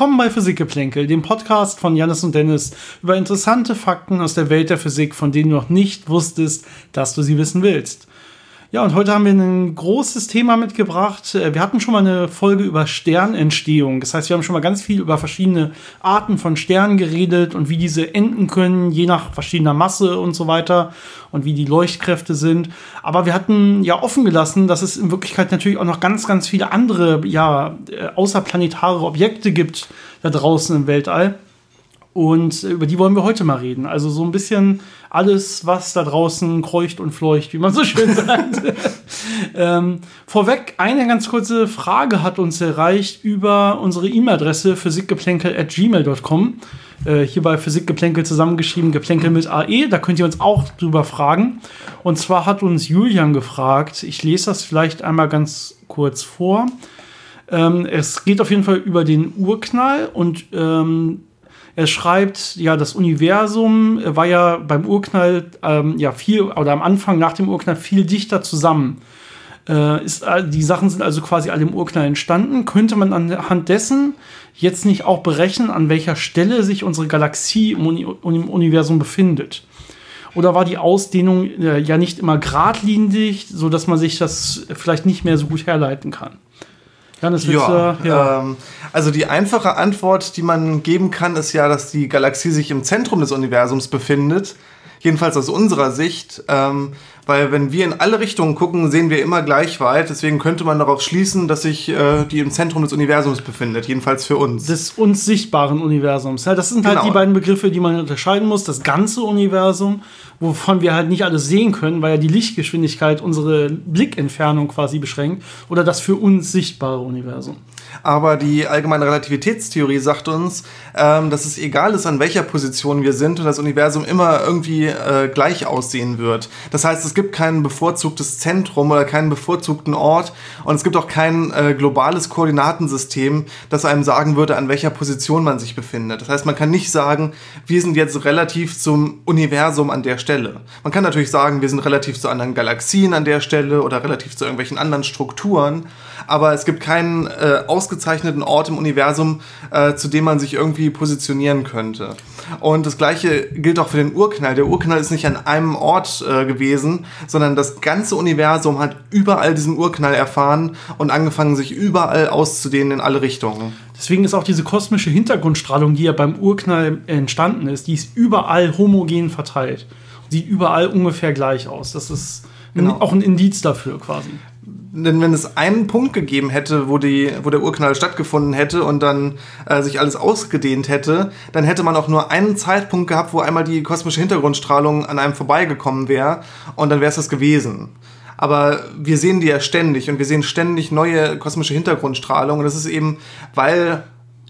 Willkommen bei Physikgeplänkel, dem Podcast von Janis und Dennis über interessante Fakten aus der Welt der Physik, von denen du noch nicht wusstest, dass du sie wissen willst. Ja, und heute haben wir ein großes Thema mitgebracht. Äh, wir hatten schon mal eine Folge über Sternentstehung. Das heißt, wir haben schon mal ganz viel über verschiedene Arten von Sternen geredet und wie diese enden können, je nach verschiedener Masse und so weiter und wie die Leuchtkräfte sind. Aber wir hatten ja offen gelassen, dass es in Wirklichkeit natürlich auch noch ganz, ganz viele andere, ja, äh, außerplanetare Objekte gibt da draußen im Weltall. Und über die wollen wir heute mal reden. Also so ein bisschen alles, was da draußen kreucht und fleucht, wie man so schön sagt. ähm, vorweg, eine ganz kurze Frage hat uns erreicht über unsere E-Mail-Adresse physikgeplänkel.gmail.com. Äh, hier bei Physikgeplänkel zusammengeschrieben, Geplänkel mit AE. Da könnt ihr uns auch drüber fragen. Und zwar hat uns Julian gefragt, ich lese das vielleicht einmal ganz kurz vor. Ähm, es geht auf jeden Fall über den Urknall und ähm, er schreibt, ja, das Universum war ja beim Urknall ähm, ja viel, oder am Anfang nach dem Urknall viel dichter zusammen. Äh, ist, die Sachen sind also quasi alle im Urknall entstanden. Könnte man anhand dessen jetzt nicht auch berechnen, an welcher Stelle sich unsere Galaxie im, Uni im Universum befindet? Oder war die Ausdehnung äh, ja nicht immer geradlinig, sodass man sich das vielleicht nicht mehr so gut herleiten kann? Janis, ja, du, ja. Ähm, also die einfache Antwort, die man geben kann, ist ja, dass die Galaxie sich im Zentrum des Universums befindet. Jedenfalls aus unserer Sicht. Ähm, weil wenn wir in alle Richtungen gucken, sehen wir immer gleich weit. Deswegen könnte man darauf schließen, dass sich äh, die im Zentrum des Universums befindet, jedenfalls für uns. Des uns sichtbaren Universums. Ja, das sind halt genau. halt die beiden Begriffe, die man unterscheiden muss. Das ganze Universum, wovon wir halt nicht alles sehen können, weil ja die Lichtgeschwindigkeit unsere Blickentfernung quasi beschränkt, oder das für uns sichtbare Universum. Aber die allgemeine Relativitätstheorie sagt uns, ähm, dass es egal ist, an welcher Position wir sind und das Universum immer irgendwie äh, gleich aussehen wird. Das heißt, es gibt kein bevorzugtes Zentrum oder keinen bevorzugten Ort und es gibt auch kein äh, globales Koordinatensystem, das einem sagen würde, an welcher Position man sich befindet. Das heißt, man kann nicht sagen, wir sind jetzt relativ zum Universum an der Stelle. Man kann natürlich sagen, wir sind relativ zu anderen Galaxien an der Stelle oder relativ zu irgendwelchen anderen Strukturen, aber es gibt keinen äh, ausgezeichneten Ort im Universum, äh, zu dem man sich irgendwie positionieren könnte. Und das gleiche gilt auch für den Urknall. Der Urknall ist nicht an einem Ort äh, gewesen, sondern das ganze Universum hat überall diesen Urknall erfahren und angefangen, sich überall auszudehnen in alle Richtungen. Deswegen ist auch diese kosmische Hintergrundstrahlung, die ja beim Urknall entstanden ist, die ist überall homogen verteilt. Sieht überall ungefähr gleich aus. Das ist genau. auch ein Indiz dafür quasi denn wenn es einen Punkt gegeben hätte, wo, die, wo der Urknall stattgefunden hätte und dann äh, sich alles ausgedehnt hätte, dann hätte man auch nur einen Zeitpunkt gehabt, wo einmal die kosmische Hintergrundstrahlung an einem vorbeigekommen wäre und dann wäre es das gewesen. Aber wir sehen die ja ständig und wir sehen ständig neue kosmische Hintergrundstrahlung und das ist eben, weil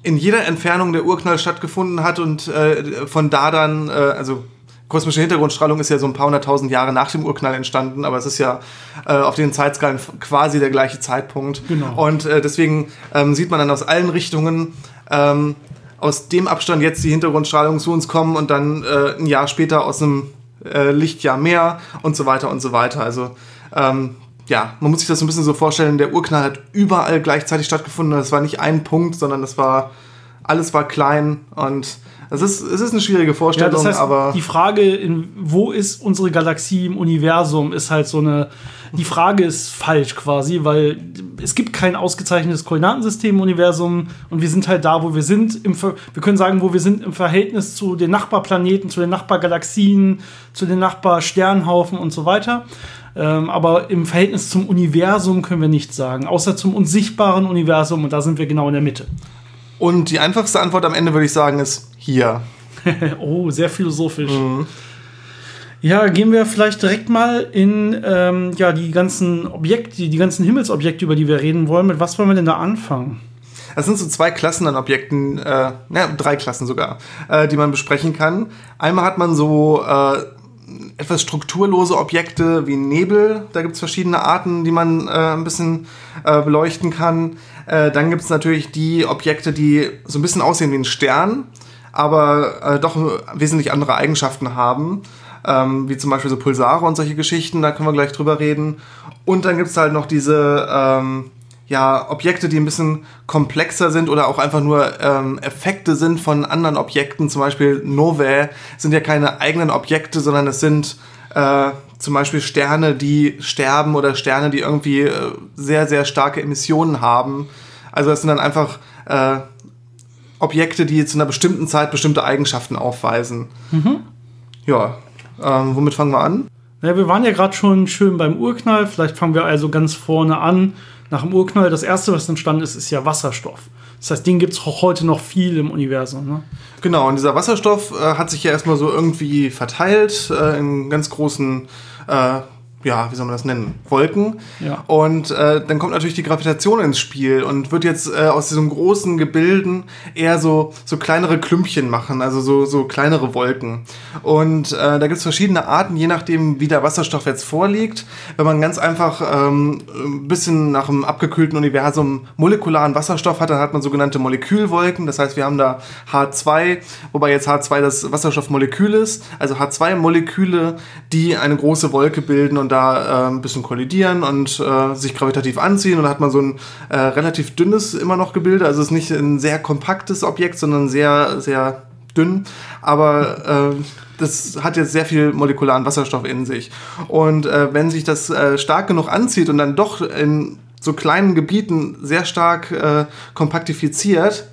in jeder Entfernung der Urknall stattgefunden hat und äh, von da dann, äh, also kosmische Hintergrundstrahlung ist ja so ein paar hunderttausend Jahre nach dem Urknall entstanden, aber es ist ja äh, auf den Zeitskalen quasi der gleiche Zeitpunkt. Genau. Und äh, deswegen ähm, sieht man dann aus allen Richtungen, ähm, aus dem Abstand jetzt die Hintergrundstrahlung zu uns kommen und dann äh, ein Jahr später aus einem äh, Lichtjahr mehr und so weiter und so weiter. Also ähm, ja, man muss sich das so ein bisschen so vorstellen, der Urknall hat überall gleichzeitig stattgefunden. Das war nicht ein Punkt, sondern das war, alles war klein und es ist, es ist eine schwierige Vorstellung, ja, das heißt, aber. Die Frage, in, wo ist unsere Galaxie im Universum, ist halt so eine. Die Frage ist falsch quasi, weil es gibt kein ausgezeichnetes Koordinatensystem im Universum und wir sind halt da, wo wir sind. Im, wir können sagen, wo wir sind im Verhältnis zu den Nachbarplaneten, zu den Nachbargalaxien, zu den Nachbarsternhaufen und so weiter. Ähm, aber im Verhältnis zum Universum können wir nichts sagen, außer zum unsichtbaren Universum und da sind wir genau in der Mitte. Und die einfachste Antwort am Ende würde ich sagen ist hier. oh, sehr philosophisch. Mhm. Ja, gehen wir vielleicht direkt mal in ähm, ja, die ganzen Objekte, die ganzen Himmelsobjekte, über die wir reden wollen. Mit was wollen wir denn da anfangen? Es sind so zwei Klassen an Objekten, äh, ja, drei Klassen sogar, äh, die man besprechen kann. Einmal hat man so äh, etwas strukturlose Objekte wie Nebel. Da gibt es verschiedene Arten, die man äh, ein bisschen äh, beleuchten kann. Äh, dann gibt es natürlich die Objekte, die so ein bisschen aussehen wie ein Stern, aber äh, doch wesentlich andere Eigenschaften haben. Ähm, wie zum Beispiel so Pulsare und solche Geschichten, da können wir gleich drüber reden. Und dann gibt es halt noch diese, ähm, ja, Objekte, die ein bisschen komplexer sind oder auch einfach nur ähm, Effekte sind von anderen Objekten. Zum Beispiel Novae sind ja keine eigenen Objekte, sondern es sind äh, zum Beispiel Sterne, die sterben oder Sterne, die irgendwie äh, sehr, sehr starke Emissionen haben. Also es sind dann einfach äh, Objekte, die zu einer bestimmten Zeit bestimmte Eigenschaften aufweisen. Mhm. Ja, ähm, womit fangen wir an? Ja, wir waren ja gerade schon schön beim Urknall. Vielleicht fangen wir also ganz vorne an. Nach dem Urknall, das erste, was entstanden ist, ist ja Wasserstoff. Das heißt, den gibt es auch heute noch viel im Universum. Ne? Genau, und dieser Wasserstoff äh, hat sich ja erstmal so irgendwie verteilt äh, in ganz großen äh, ja, wie soll man das nennen, Wolken. Ja. Und äh, dann kommt natürlich die Gravitation ins Spiel und wird jetzt äh, aus diesen großen Gebilden eher so, so kleinere Klümpchen machen, also so, so kleinere Wolken. Und äh, da gibt es verschiedene Arten, je nachdem, wie der Wasserstoff jetzt vorliegt. Wenn man ganz einfach ähm, ein bisschen nach einem abgekühlten Universum molekularen Wasserstoff hat, dann hat man sogenannte Molekülwolken. Das heißt, wir haben da H2, wobei jetzt H2 das Wasserstoffmolekül ist, also H2-Moleküle, die eine große Wolke bilden und da äh, ein bisschen kollidieren und äh, sich gravitativ anziehen. Und da hat man so ein äh, relativ dünnes immer noch Gebilde. Also es ist nicht ein sehr kompaktes Objekt, sondern sehr, sehr dünn. Aber äh, das hat jetzt sehr viel molekularen Wasserstoff in sich. Und äh, wenn sich das äh, stark genug anzieht und dann doch in so kleinen Gebieten sehr stark kompaktifiziert,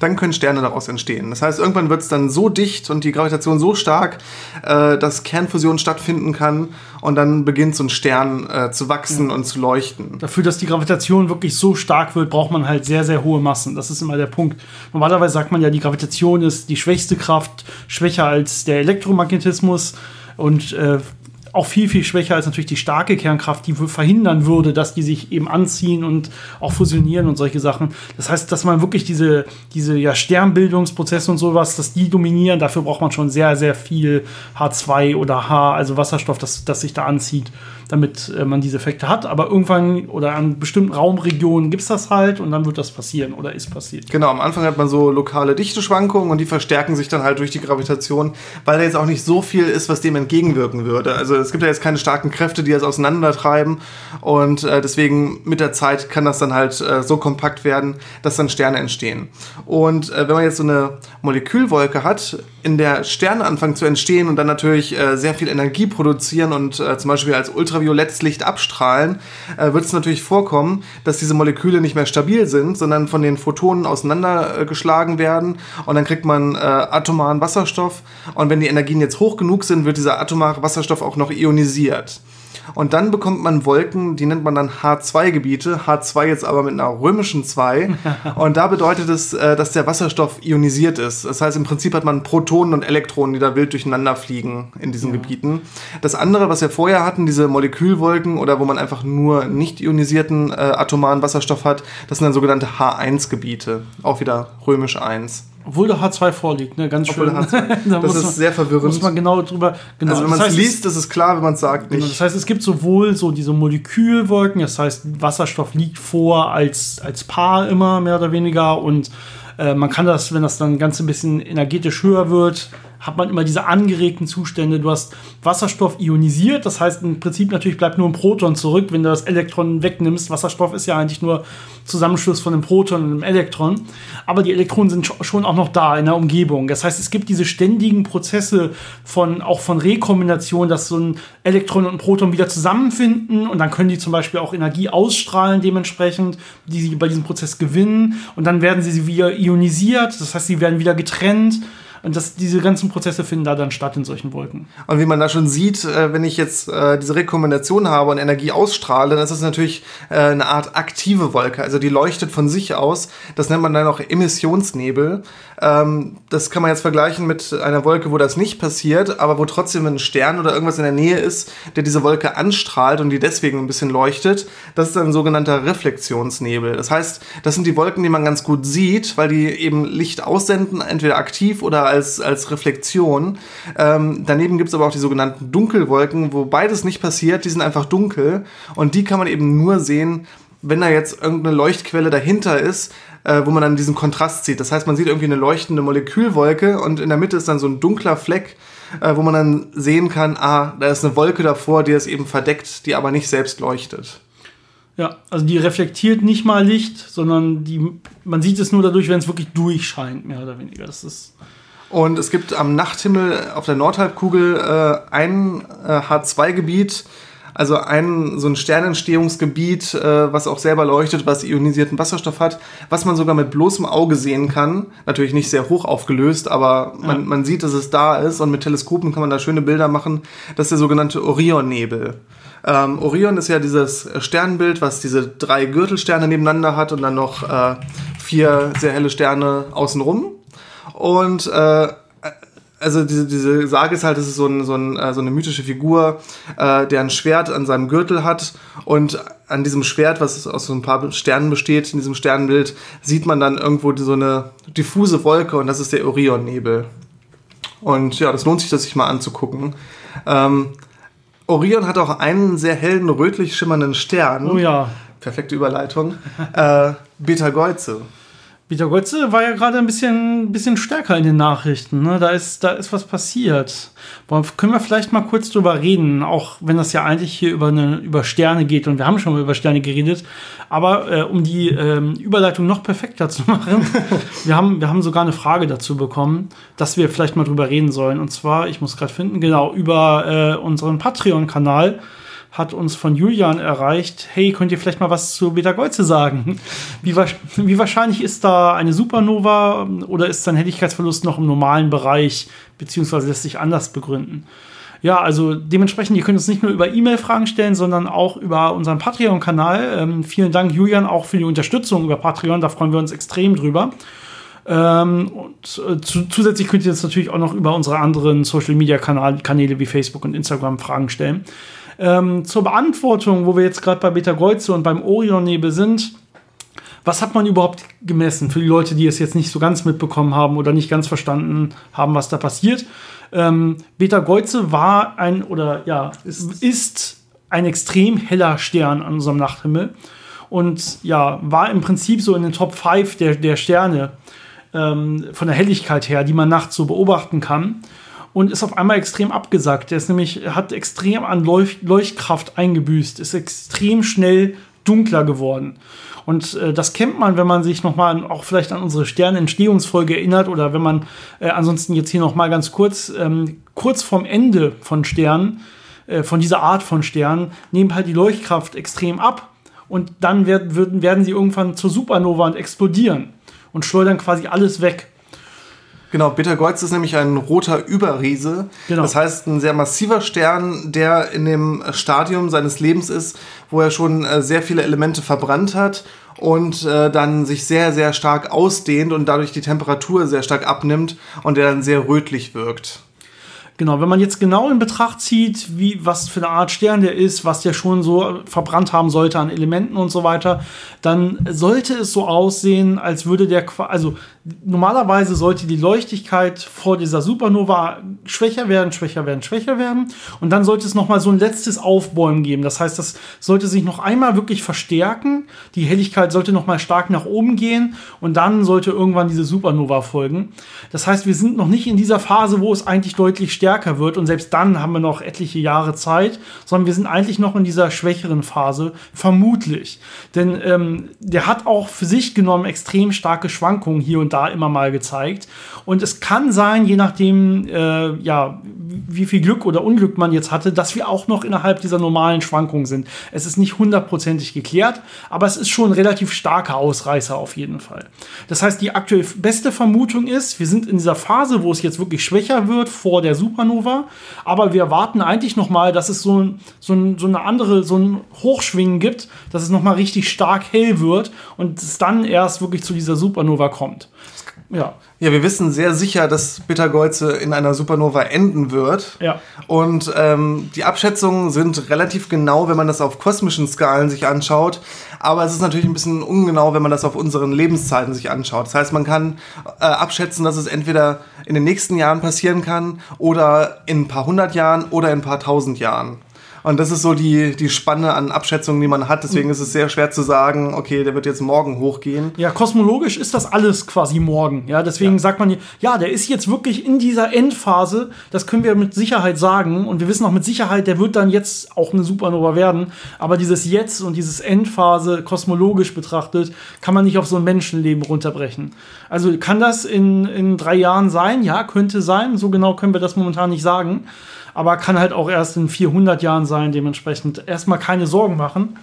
dann können Sterne daraus entstehen. Das heißt, irgendwann wird es dann so dicht und die Gravitation so stark, äh, dass Kernfusion stattfinden kann und dann beginnt so ein Stern äh, zu wachsen ja. und zu leuchten. Dafür, dass die Gravitation wirklich so stark wird, braucht man halt sehr, sehr hohe Massen. Das ist immer der Punkt. Normalerweise sagt man ja, die Gravitation ist die schwächste Kraft, schwächer als der Elektromagnetismus. Und äh, auch viel, viel schwächer als natürlich die starke Kernkraft, die verhindern würde, dass die sich eben anziehen und auch fusionieren und solche Sachen. Das heißt, dass man wirklich diese, diese ja, Sternbildungsprozesse und sowas, dass die dominieren, dafür braucht man schon sehr, sehr viel H2 oder H, also Wasserstoff, das, das sich da anzieht damit äh, man diese Effekte hat. Aber irgendwann oder an bestimmten Raumregionen gibt es das halt und dann wird das passieren oder ist passiert. Genau, am Anfang hat man so lokale Dichteschwankungen und die verstärken sich dann halt durch die Gravitation, weil da jetzt auch nicht so viel ist, was dem entgegenwirken würde. Also es gibt ja jetzt keine starken Kräfte, die das auseinandertreiben und äh, deswegen mit der Zeit kann das dann halt äh, so kompakt werden, dass dann Sterne entstehen. Und äh, wenn man jetzt so eine Molekülwolke hat, in der Sterne anfangen zu entstehen und dann natürlich äh, sehr viel Energie produzieren und äh, zum Beispiel als ultraviolettes Licht abstrahlen, äh, wird es natürlich vorkommen, dass diese Moleküle nicht mehr stabil sind, sondern von den Photonen auseinandergeschlagen werden und dann kriegt man äh, atomaren Wasserstoff und wenn die Energien jetzt hoch genug sind, wird dieser atomare Wasserstoff auch noch ionisiert. Und dann bekommt man Wolken, die nennt man dann H2-Gebiete. H2 jetzt aber mit einer römischen 2. und da bedeutet es, äh, dass der Wasserstoff ionisiert ist. Das heißt, im Prinzip hat man Protonen und Elektronen, die da wild durcheinander fliegen in diesen ja. Gebieten. Das andere, was wir vorher hatten, diese Molekülwolken oder wo man einfach nur nicht ionisierten äh, atomaren Wasserstoff hat, das sind dann sogenannte H1-Gebiete. Auch wieder römisch 1. Obwohl der H2 vorliegt, ne? Ganz schön. das ist man, sehr verwirrend. Muss man genau drüber. Genau. Also wenn man es liest, ist es klar, wenn man es sagt genau, nicht. Das heißt, es gibt sowohl so diese Molekülwolken, das heißt, Wasserstoff liegt vor als, als Paar immer, mehr oder weniger. Und äh, man kann das, wenn das dann ganz ein bisschen energetisch höher wird, hat man immer diese angeregten Zustände. Du hast Wasserstoff ionisiert, das heißt im Prinzip natürlich bleibt nur ein Proton zurück, wenn du das Elektron wegnimmst. Wasserstoff ist ja eigentlich nur Zusammenschluss von einem Proton und einem Elektron. Aber die Elektronen sind schon auch noch da in der Umgebung. Das heißt, es gibt diese ständigen Prozesse von auch von Rekombination, dass so ein Elektron und ein Proton wieder zusammenfinden und dann können die zum Beispiel auch Energie ausstrahlen dementsprechend, die sie bei diesem Prozess gewinnen und dann werden sie wieder ionisiert. Das heißt, sie werden wieder getrennt. Und das, diese ganzen Prozesse finden da dann statt in solchen Wolken. Und wie man da schon sieht, äh, wenn ich jetzt äh, diese Rekombination habe und Energie ausstrahle, dann ist das natürlich äh, eine Art aktive Wolke. Also die leuchtet von sich aus. Das nennt man dann auch Emissionsnebel. Ähm, das kann man jetzt vergleichen mit einer Wolke, wo das nicht passiert, aber wo trotzdem ein Stern oder irgendwas in der Nähe ist, der diese Wolke anstrahlt und die deswegen ein bisschen leuchtet. Das ist ein sogenannter Reflexionsnebel. Das heißt, das sind die Wolken, die man ganz gut sieht, weil die eben Licht aussenden, entweder aktiv oder als, als Reflexion. Ähm, daneben gibt es aber auch die sogenannten Dunkelwolken, wo beides nicht passiert, die sind einfach dunkel und die kann man eben nur sehen, wenn da jetzt irgendeine Leuchtquelle dahinter ist, äh, wo man dann diesen Kontrast sieht. Das heißt, man sieht irgendwie eine leuchtende Molekülwolke und in der Mitte ist dann so ein dunkler Fleck, äh, wo man dann sehen kann, ah, da ist eine Wolke davor, die es eben verdeckt, die aber nicht selbst leuchtet. Ja, also die reflektiert nicht mal Licht, sondern die, man sieht es nur dadurch, wenn es wirklich durchscheint, mehr oder weniger. Das ist Und es gibt am Nachthimmel auf der Nordhalbkugel äh, ein äh, H2-Gebiet, also ein so ein Sternentstehungsgebiet, äh, was auch selber leuchtet, was ionisierten Wasserstoff hat, was man sogar mit bloßem Auge sehen kann. Natürlich nicht sehr hoch aufgelöst, aber man, Ja. man sieht, dass es da ist und mit Teleskopen kann man da schöne Bilder machen. Das ist der sogenannte Orionnebel. Ähm, Orion ist ja dieses Sternbild, was diese drei Gürtelsterne nebeneinander hat und dann noch äh, vier sehr helle Sterne außenrum. Und äh, also diese, diese Sage ist halt, es ist so, ein, so, ein, äh, so eine mythische Figur, äh, der ein Schwert an seinem Gürtel hat und an diesem Schwert, was aus so ein paar Sternen besteht, in diesem Sternbild, sieht man dann irgendwo so eine diffuse Wolke und das ist der Orionnebel. Und ja, das lohnt sich, das sich mal anzugucken. Ähm, Orion hat auch einen sehr hellen, rötlich schimmernden Stern. Oh ja. Perfekte Überleitung. äh, Betelgeuse. Peter Götze war ja gerade ein bisschen, bisschen stärker in den Nachrichten. Ne? Da, ist, da ist was passiert. Boah, können wir vielleicht mal kurz drüber reden, auch wenn das ja eigentlich hier über, eine, über Sterne geht und wir haben schon mal über Sterne geredet. Aber äh, um die ähm, Überleitung noch perfekter zu machen, wir, haben, wir haben sogar eine Frage dazu bekommen, dass wir vielleicht mal drüber reden sollen. Und zwar, ich muss gerade finden, genau, über äh, unseren Patreon-Kanal hat uns von Julian erreicht, hey, könnt ihr vielleicht mal was zu Beta Geuze sagen? Wie, wa wie wahrscheinlich ist da eine Supernova oder ist sein Helligkeitsverlust noch im normalen Bereich, beziehungsweise lässt sich anders begründen? Ja, also dementsprechend, ihr könnt uns nicht nur über E-Mail Fragen stellen, sondern auch über unseren Patreon-Kanal. Ähm, vielen Dank, Julian, auch für die Unterstützung über Patreon, da freuen wir uns extrem drüber. Ähm, und äh, zu, zusätzlich könnt ihr jetzt natürlich auch noch über unsere anderen Social-Media-Kanäle wie Facebook und Instagram Fragen stellen. Ähm, zur Beantwortung, wo wir jetzt gerade bei Beta Kreuze und beim Orionnebel sind, was hat man überhaupt gemessen für die Leute, die es jetzt nicht so ganz mitbekommen haben oder nicht ganz verstanden haben, was da passiert? Ähm, Beta Geuze war ein oder ja ist, ist ein extrem heller Stern an unserem Nachthimmel und ja war im Prinzip so in den Top 5 der, der Sterne ähm, von der Helligkeit her, die man nachts so beobachten kann und ist auf einmal extrem abgesackt. Der ist nämlich, hat extrem an Leucht Leuchtkraft eingebüßt, ist extrem schnell dunkler geworden. Und äh, das kennt man, wenn man sich nochmal auch vielleicht an unsere Sternentstehungsfolge erinnert oder wenn man äh, ansonsten jetzt hier nochmal ganz kurz, ähm, kurz vorm Ende von Sternen, äh, von dieser Art von Sternen, nehmen halt die Leuchtkraft extrem ab und dann werd, würden, werden sie irgendwann zur Supernova und explodieren und schleudern quasi alles weg. Genau, Betelgeuse ist nämlich ein roter Überriese. Genau. Das heißt, ein sehr massiver Stern, der in dem Stadium seines Lebens ist, wo er schon äh, sehr viele Elemente verbrannt hat und äh, dann sich sehr, sehr stark ausdehnt und dadurch die Temperatur sehr stark abnimmt und der dann sehr rötlich wirkt. Genau, wenn man jetzt genau in Betracht zieht, wie, was für eine Art Stern der ist, was der schon so verbrannt haben sollte an Elementen und so weiter, dann sollte es so aussehen, als würde der, also normalerweise sollte die Leuchtigkeit vor dieser Supernova schwächer werden, schwächer werden, schwächer werden und dann sollte es noch mal so ein letztes Aufbäumen geben. Das heißt, das sollte sich noch einmal wirklich verstärken, die Helligkeit sollte noch mal stark nach oben gehen und dann sollte irgendwann diese Supernova folgen. Das heißt, wir sind noch nicht in dieser Phase, wo es eigentlich deutlich stärker wird und selbst dann haben wir noch etliche Jahre Zeit, sondern wir sind eigentlich noch in dieser schwächeren Phase, vermutlich. Denn ähm, der hat auch für sich genommen extrem starke Schwankungen hier und da immer mal gezeigt. Und es kann sein, je nachdem, äh, ja, wie viel Glück oder Unglück man jetzt hatte, dass wir auch noch innerhalb dieser normalen Schwankungen sind. Es ist nicht hundertprozentig geklärt, aber es ist schon ein relativ starker Ausreißer auf jeden Fall. Das heißt, die aktuell beste Vermutung ist, wir sind in dieser Phase, wo es jetzt wirklich schwächer wird vor der Supernova, aber wir erwarten eigentlich noch mal, dass es so, so, so eine andere, so ein Hochschwingen gibt, dass es noch mal richtig stark hell wird und es dann erst wirklich zu dieser Supernova kommt. Ja, Ja, wir wissen sehr sicher, dass Betelgeuse in einer Supernova enden wird. Ja. Und ähm, die Abschätzungen sind relativ genau, wenn man das auf kosmischen Skalen sich anschaut. Aber es ist natürlich ein bisschen ungenau, wenn man das auf unseren Lebenszeiten sich anschaut. Das heißt, man kann äh, abschätzen, dass es entweder in den nächsten Jahren passieren kann oder in ein paar hundert Jahren oder in ein paar tausend Jahren. Und das ist so die, die Spanne an Abschätzungen, die man hat. Deswegen ist es sehr schwer zu sagen, okay, der wird jetzt morgen hochgehen. Ja, kosmologisch ist das alles quasi morgen. Ja, deswegen ja. sagt man, ja, der ist jetzt wirklich in dieser Endphase. Das können wir mit Sicherheit sagen. Und wir wissen auch mit Sicherheit, der wird dann jetzt auch eine Supernova werden. Aber dieses Jetzt und dieses Endphase kosmologisch betrachtet, kann man nicht auf so ein Menschenleben runterbrechen. Also kann das in, in drei Jahren sein? Ja, könnte sein. So genau können wir das momentan nicht sagen aber kann halt auch erst in 400 Jahren sein, dementsprechend erstmal keine Sorgen machen.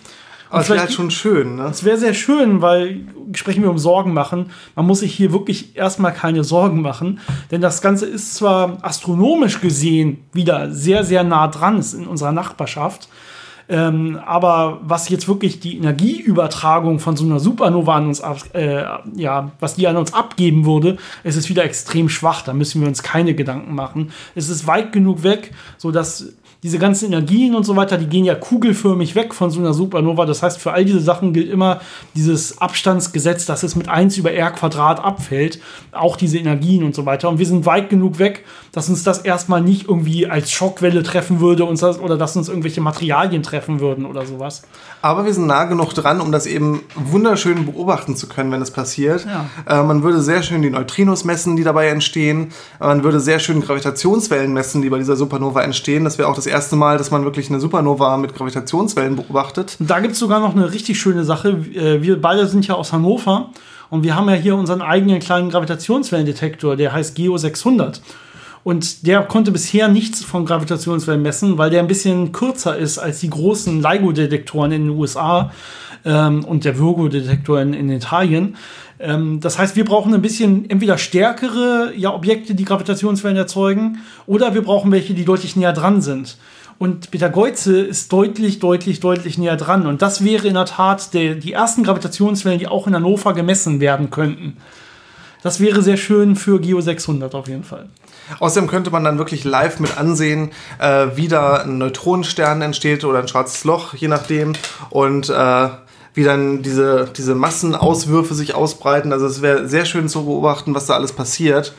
Aber es wäre halt schon schön, ne? Es wäre sehr schön, weil sprechen wir um Sorgen machen. Man muss sich hier wirklich erstmal keine Sorgen machen, denn das Ganze ist zwar astronomisch gesehen wieder sehr, sehr nah dran, ist in unserer Nachbarschaft. Ähm, aber was jetzt wirklich die Energieübertragung von so einer Supernova an uns, äh, ja, was die an uns abgeben würde, es ist wieder extrem schwach. Da müssen wir uns keine Gedanken machen. Es ist weit genug weg, sodass diese ganzen Energien und so weiter, die gehen ja kugelförmig weg von so einer Supernova. Das heißt, für all diese Sachen gilt immer dieses Abstandsgesetz, dass es mit 1 über R Quadrat abfällt. Auch diese Energien und so weiter. Und wir sind weit genug weg, dass uns das erstmal nicht irgendwie als Schockwelle treffen würde uns das, oder dass uns irgendwelche Materialien treffen würden oder sowas. Aber wir sind nah genug dran, um das eben wunderschön beobachten zu können, wenn es passiert. Ja. Äh, man würde sehr schön die Neutrinos messen, die dabei entstehen. Man würde sehr schön Gravitationswellen messen, die bei dieser Supernova entstehen. Das wäre auch das erste Mal, dass man wirklich eine Supernova mit Gravitationswellen beobachtet. Da gibt es sogar noch eine richtig schöne Sache. Äh, wir beide sind ja aus Hannover und wir haben ja hier unseren eigenen kleinen Gravitationswellendetektor, der heißt Geo 600. Und der konnte bisher nichts von Gravitationswellen messen, weil der ein bisschen kürzer ist als die großen LIGO-Detektoren in den USA ähm, und der Virgo-Detektor in, in Italien. Ähm, das heißt, wir brauchen ein bisschen entweder stärkere ja, Objekte, die Gravitationswellen erzeugen, oder wir brauchen welche, die deutlich näher dran sind. Und Peter Geuze ist deutlich, deutlich, deutlich näher dran. Und das wäre in der Tat der, die ersten Gravitationswellen, die auch in Hannover gemessen werden könnten. Das wäre sehr schön für Geo 600 auf jeden Fall. Außerdem könnte man dann wirklich live mit ansehen, äh, wie da ein Neutronenstern entsteht oder ein schwarzes Loch, je nachdem. Und äh, wie dann diese, diese Massenauswürfe sich ausbreiten. Also es wäre sehr schön zu beobachten, was da alles passiert.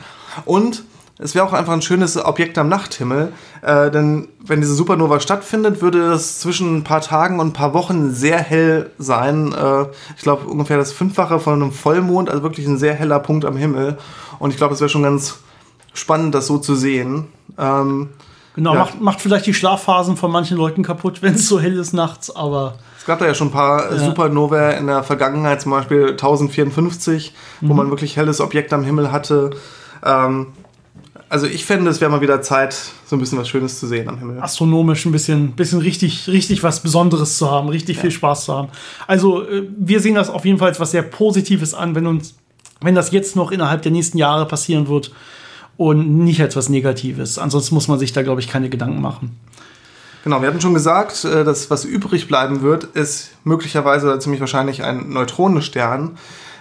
Und es wäre auch einfach ein schönes Objekt am Nachthimmel, äh, denn wenn diese Supernova stattfindet, würde es zwischen ein paar Tagen und ein paar Wochen sehr hell sein. Äh, ich glaube ungefähr das Fünffache von einem Vollmond, also wirklich ein sehr heller Punkt am Himmel. Und ich glaube, es wäre schon ganz spannend, das so zu sehen. Ähm, genau, ja. macht, macht vielleicht die Schlafphasen von manchen Leuten kaputt, wenn es so hell ist nachts, aber. Es gab da ja schon ein paar ja. Supernovae in der Vergangenheit, zum Beispiel 1054, mhm. wo man wirklich helles Objekt am Himmel hatte. Ähm, also ich fände, es wäre mal wieder Zeit, so ein bisschen was Schönes zu sehen am Himmel. Astronomisch ein bisschen, bisschen richtig, richtig was Besonderes zu haben, richtig ja. viel Spaß zu haben. Also äh, wir sehen das auf jeden Fall als was sehr Positives an, wenn uns, wenn das jetzt noch innerhalb der nächsten Jahre passieren wird und nicht als was Negatives. Ansonsten muss man sich da, glaube ich, keine Gedanken machen. Genau, wir hatten schon gesagt, äh, dass was übrig bleiben wird, ist möglicherweise oder ziemlich wahrscheinlich ein Neutronenstern.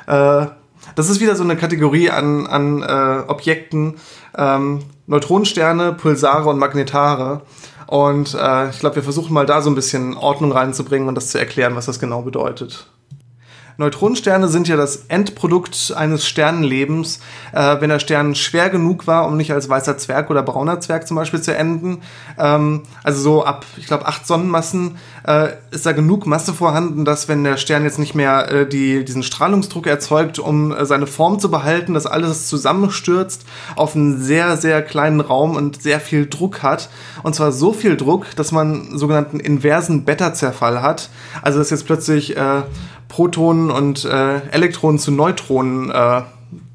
Äh, das ist wieder so eine Kategorie an, an äh, Objekten, ähm, Neutronensterne, Pulsare und Magnetare. Und äh, ich glaube, wir versuchen mal da so ein bisschen Ordnung reinzubringen und das zu erklären, was das genau bedeutet. Neutronensterne sind ja das Endprodukt eines Sternenlebens, äh, wenn der Stern schwer genug war, um nicht als weißer Zwerg oder brauner Zwerg zum Beispiel zu enden. Ähm, also so ab, ich glaube, acht Sonnenmassen äh, ist da genug Masse vorhanden, dass wenn der Stern jetzt nicht mehr äh, die, diesen Strahlungsdruck erzeugt, um äh, seine Form zu behalten, dass alles zusammenstürzt auf einen sehr, sehr kleinen Raum und sehr viel Druck hat. Und zwar so viel Druck, dass man sogenannten inversen Beta-Zerfall hat. Also dass jetzt plötzlich äh, Protonen und äh, Elektronen zu Neutronen äh,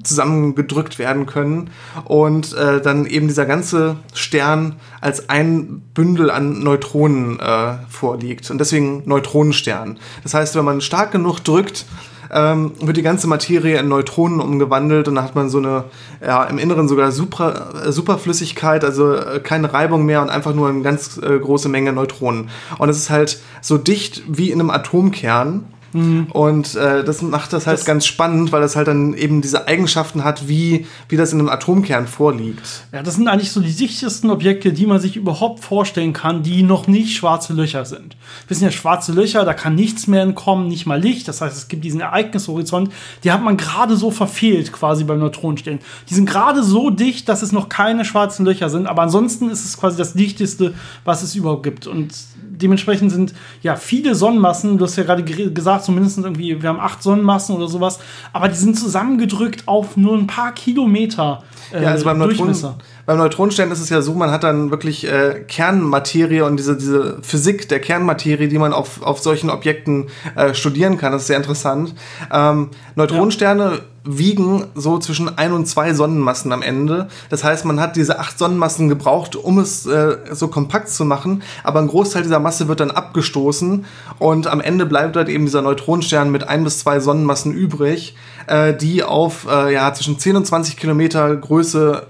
zusammengedrückt werden können und äh, dann eben dieser ganze Stern als ein Bündel an Neutronen äh, vorliegt und deswegen Neutronenstern. Das heißt, wenn man stark genug drückt, ähm, wird die ganze Materie in Neutronen umgewandelt und dann hat man so eine, ja, im Inneren sogar Super, äh, Superflüssigkeit, also äh, keine Reibung mehr und einfach nur eine ganz äh, große Menge Neutronen. Und es ist halt so dicht wie in einem Atomkern Mhm. Und äh, das macht das halt das ganz spannend, weil das halt dann eben diese Eigenschaften hat, wie, wie das in einem Atomkern vorliegt. Ja, das sind eigentlich so die dichtesten Objekte, die man sich überhaupt vorstellen kann, die noch nicht schwarze Löcher sind. Wir wissen ja, schwarze Löcher, da kann nichts mehr entkommen, nicht mal Licht. Das heißt, es gibt diesen Ereignishorizont, die hat man gerade so verfehlt quasi beim Neutronenstern. Die sind gerade so dicht, dass es noch keine schwarzen Löcher sind, aber ansonsten ist es quasi das dichteste, was es überhaupt gibt. Und dementsprechend sind ja viele Sonnenmassen, du hast ja gerade gesagt, zumindest irgendwie, wir haben acht Sonnenmassen oder sowas, aber die sind zusammengedrückt auf nur ein paar Kilometer äh, ja, also beim Durchmesser. Neutron beim Neutronenstern ist es ja so, man hat dann wirklich äh, Kernmaterie und diese, diese Physik der Kernmaterie, die man auf, auf solchen Objekten äh, studieren kann. Das ist sehr interessant. Ähm, Neutronensterne ja. wiegen so zwischen ein und zwei Sonnenmassen am Ende. Das heißt, man hat diese acht Sonnenmassen gebraucht, um es äh, so kompakt zu machen. Aber ein Großteil dieser Masse wird dann abgestoßen und am Ende bleibt halt eben dieser Neutronenstern mit ein bis zwei Sonnenmassen übrig, äh, die auf äh, ja, zwischen 10 und 20 Kilometer Größe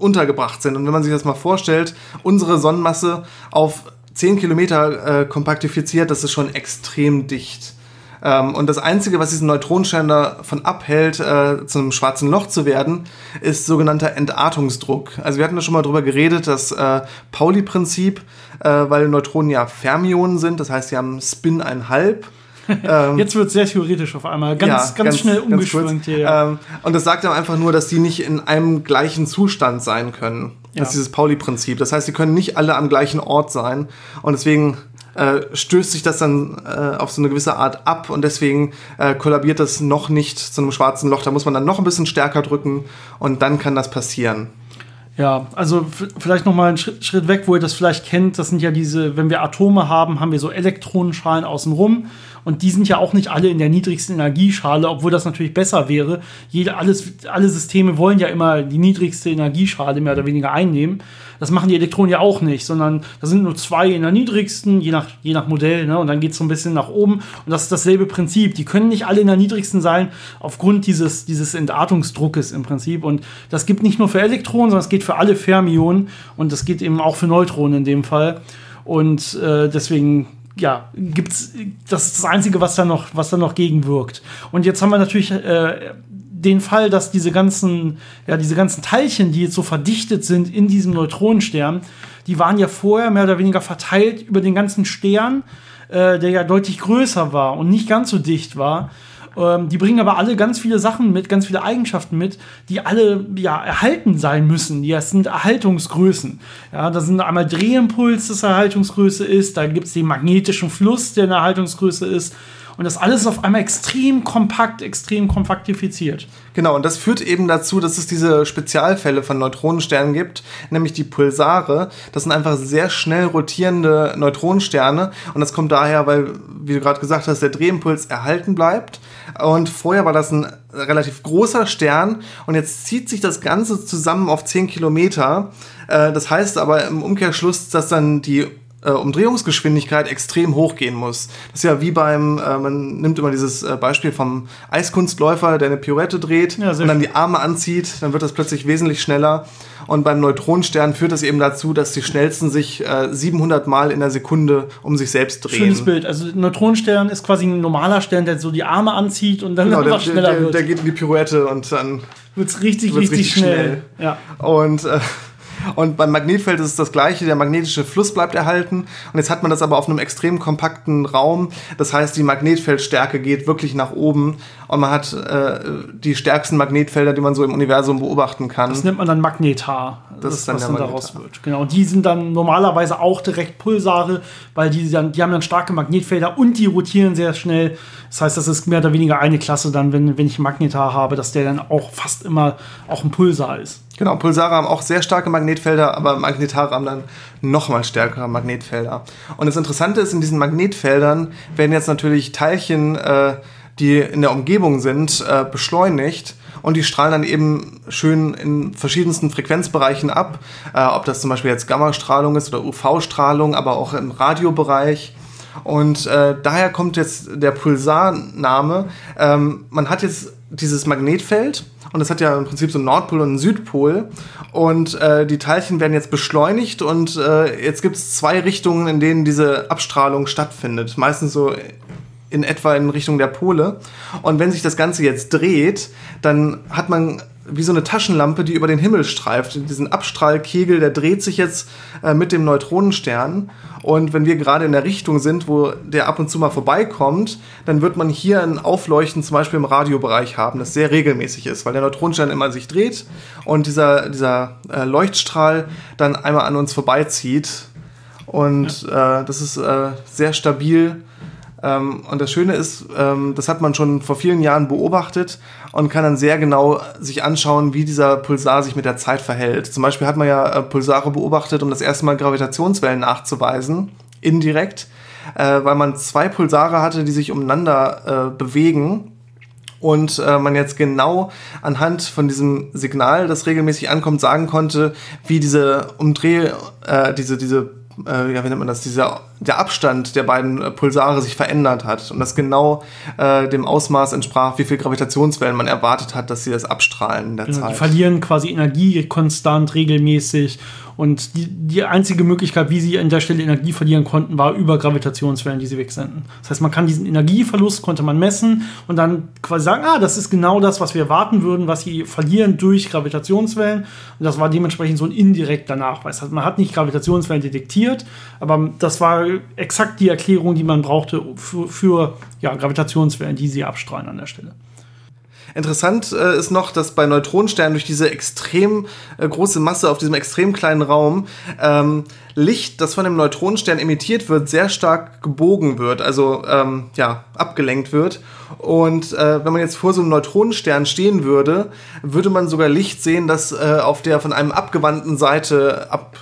untergebracht sind. Und wenn man sich das mal vorstellt, unsere Sonnenmasse auf 10 Kilometer äh, kompaktifiziert, das ist schon extrem dicht. Ähm, und das Einzige, was diesen Neutronenstern davon abhält, äh, zu einem schwarzen Loch zu werden, ist sogenannter Entartungsdruck. Also wir hatten da schon mal drüber geredet, das äh, Pauli-Prinzip, äh, weil Neutronen ja Fermionen sind, das heißt, sie haben Spin 1,5 ähm, Jetzt wird es sehr theoretisch auf einmal. Ganz, ja, ganz, ganz, schnell umgeschwenkt hier. Ja. Ähm, und das sagt dann einfach nur, dass die nicht in einem gleichen Zustand sein können. Das ist dieses Pauli-Prinzip. Das heißt, sie können nicht alle am gleichen Ort sein. Und deswegen äh, stößt sich das dann äh, auf so eine gewisse Art ab und deswegen äh, kollabiert das noch nicht zu einem schwarzen Loch. Da muss man dann noch ein bisschen stärker drücken und dann kann das passieren. Ja, also vielleicht noch mal einen Schritt, Schritt, weg, wo ihr das vielleicht kennt. Das sind ja diese, wenn wir Atome haben, haben wir so Elektronenschalen außenrum. Und die sind ja auch nicht alle in der niedrigsten Energieschale, obwohl das natürlich besser wäre. Jede, alles, alle Systeme wollen ja immer die niedrigste Energieschale mehr oder weniger einnehmen. Das machen die Elektronen ja auch nicht, sondern da sind nur zwei in der niedrigsten, je nach, je nach Modell, ne? und dann geht es so ein bisschen nach oben. Und das ist dasselbe Prinzip. Die können nicht alle in der niedrigsten sein, aufgrund dieses, dieses Entartungsdruckes im Prinzip. Und das gibt nicht nur für Elektronen, sondern es geht für alle Fermionen und das geht eben auch für Neutronen in dem Fall. Und äh, deswegen ja, gibt's, das ist das Einzige, was da noch, was da noch gegenwirkt. Und jetzt haben wir natürlich äh, den Fall, dass diese ganzen, ja, diese ganzen Teilchen, die jetzt so verdichtet sind in diesem Neutronenstern, die waren ja vorher mehr oder weniger verteilt über den ganzen Stern, äh, der ja deutlich größer war und nicht ganz so dicht war. Ähm, die bringen aber alle ganz viele Sachen mit, ganz viele Eigenschaften mit, die alle ja erhalten sein müssen. Die sind Erhaltungsgrößen. Ja, da sind einmal Drehimpuls, das Erhaltungsgröße ist, da gibt es den magnetischen Fluss, der eine Erhaltungsgröße ist. Und das alles ist auf einmal extrem kompakt, extrem kompaktifiziert. Genau, und das führt eben dazu, dass es diese Spezialfälle von Neutronensternen gibt, nämlich die Pulsare. Das sind einfach sehr schnell rotierende Neutronensterne. Und das kommt daher, weil, wie du gerade gesagt hast, der Drehimpuls erhalten bleibt. Und vorher war das ein relativ großer Stern und jetzt zieht sich das Ganze zusammen auf 10 Kilometer. Äh, das heißt aber im Umkehrschluss, dass dann die äh, Umdrehungsgeschwindigkeit extrem hoch gehen muss. Das ist ja wie beim, äh, man nimmt immer dieses äh, Beispiel vom Eiskunstläufer, der eine Pirouette dreht ja, und dann die Arme anzieht, dann wird das plötzlich wesentlich schneller. Und beim Neutronenstern führt das eben dazu, dass die schnellsten sich äh, 700 Mal in der Sekunde um sich selbst drehen. Schönes Bild. Also Neutronenstern ist quasi ein normaler Stern, der so die Arme anzieht und dann genau, einfach der, schneller der, wird. Der geht in die Pirouette und dann wird es richtig, richtig, richtig schnell. schnell. Ja. Und äh, und beim Magnetfeld ist es das gleiche, der magnetische Fluss bleibt erhalten. Und jetzt hat man das aber auf einem extrem kompakten Raum. Das heißt, die Magnetfeldstärke geht wirklich nach oben und man hat äh, die stärksten Magnetfelder, die man so im Universum beobachten kann. Das nennt man dann Magnetar. Das, das ist dann was dann daraus wird. Genau. Und die sind dann normalerweise auch direkt Pulsare, weil die dann, die haben dann starke Magnetfelder und die rotieren sehr schnell. Das heißt, das ist mehr oder weniger eine Klasse dann, wenn, wenn ich Magnetar habe, dass der dann auch fast immer auch ein Pulsar ist. Genau, Pulsare haben auch sehr starke Magnetfelder, aber Magnetare haben dann nochmal stärkere Magnetfelder. Und das Interessante ist, in diesen Magnetfeldern werden jetzt natürlich Teilchen, äh, die in der Umgebung sind, äh, beschleunigt und die strahlen dann eben schön in verschiedensten Frequenzbereichen ab, äh, ob das zum Beispiel jetzt Gammastrahlung ist oder UV-Strahlung, aber auch im Radiobereich. Und äh, daher kommt jetzt der Pulsarname. Ähm, man hat jetzt dieses Magnetfeld und das hat ja im Prinzip so einen Nordpol und einen Südpol. Und äh, die Teilchen werden jetzt beschleunigt und äh, jetzt gibt es zwei Richtungen, in denen diese Abstrahlung stattfindet. Meistens so in etwa in Richtung der Pole. Und wenn sich das Ganze jetzt dreht, dann hat man wie so eine Taschenlampe, die über den Himmel streift. Diesen Abstrahlkegel, der dreht sich jetzt äh, mit dem Neutronenstern. Und wenn wir gerade in der Richtung sind, wo der ab und zu mal vorbeikommt, dann wird man hier ein Aufleuchten zum Beispiel im Radiobereich haben, das sehr regelmäßig ist, weil der Neutronenstern immer sich dreht und dieser, dieser äh, Leuchtstrahl dann einmal an uns vorbeizieht. Und ja. äh, das ist äh, sehr stabil. Ähm, und das Schöne ist, ähm, das hat man schon vor vielen Jahren beobachtet und kann dann sehr genau sich anschauen, wie dieser Pulsar sich mit der Zeit verhält. Zum Beispiel hat man ja äh, Pulsare beobachtet, um das erste Mal Gravitationswellen nachzuweisen, indirekt, äh, weil man zwei Pulsare hatte, die sich umeinander äh, bewegen und man jetzt genau anhand von diesem Signal, das regelmäßig ankommt, sagen konnte, wie diese Umdreh, diese, diese äh, ja, wie nennt man das, dieser, der Abstand der beiden äh, Pulsare sich verändert hat und das genau äh, dem Ausmaß entsprach, wie viel Gravitationswellen man erwartet hat, dass sie das abstrahlen in der genau, Zeit. Die verlieren quasi Energie konstant, regelmäßig und die, die einzige Möglichkeit, wie sie an der Stelle Energie verlieren konnten, war über Gravitationswellen, die sie wegsenden. Das heißt, man kann diesen Energieverlust konnte man messen und dann quasi sagen, ah, das ist genau das, was wir erwarten würden, was sie verlieren durch Gravitationswellen. Und das war dementsprechend so ein indirekter Nachweis. Also man hat nicht Gravitationswellen detektiert, aber das war exakt die Erklärung, die man brauchte für, für ja, Gravitationswellen, die sie abstrahlen an der Stelle. Interessant äh, ist noch, dass bei Neutronensternen durch diese extrem äh, große Masse auf diesem extrem kleinen Raum ähm, Licht, das von dem Neutronenstern emittiert wird, sehr stark gebogen wird, also ähm, ja, abgelenkt wird. Und äh, wenn man jetzt vor so einem Neutronenstern stehen würde, würde man sogar Licht sehen, das äh, auf der von einem abgewandten Seite ab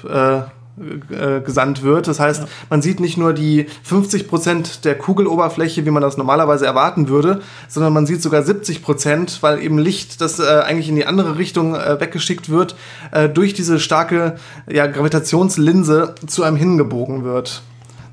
äh, gesandt wird. Das heißt, ja. man sieht nicht nur die 50 Prozent der Kugeloberfläche, wie man das normalerweise erwarten würde, sondern man sieht sogar 70 Prozent, weil eben Licht, das äh, eigentlich in die andere Richtung äh, weggeschickt wird, äh, durch diese starke ja, Gravitationslinse zu einem hingebogen wird.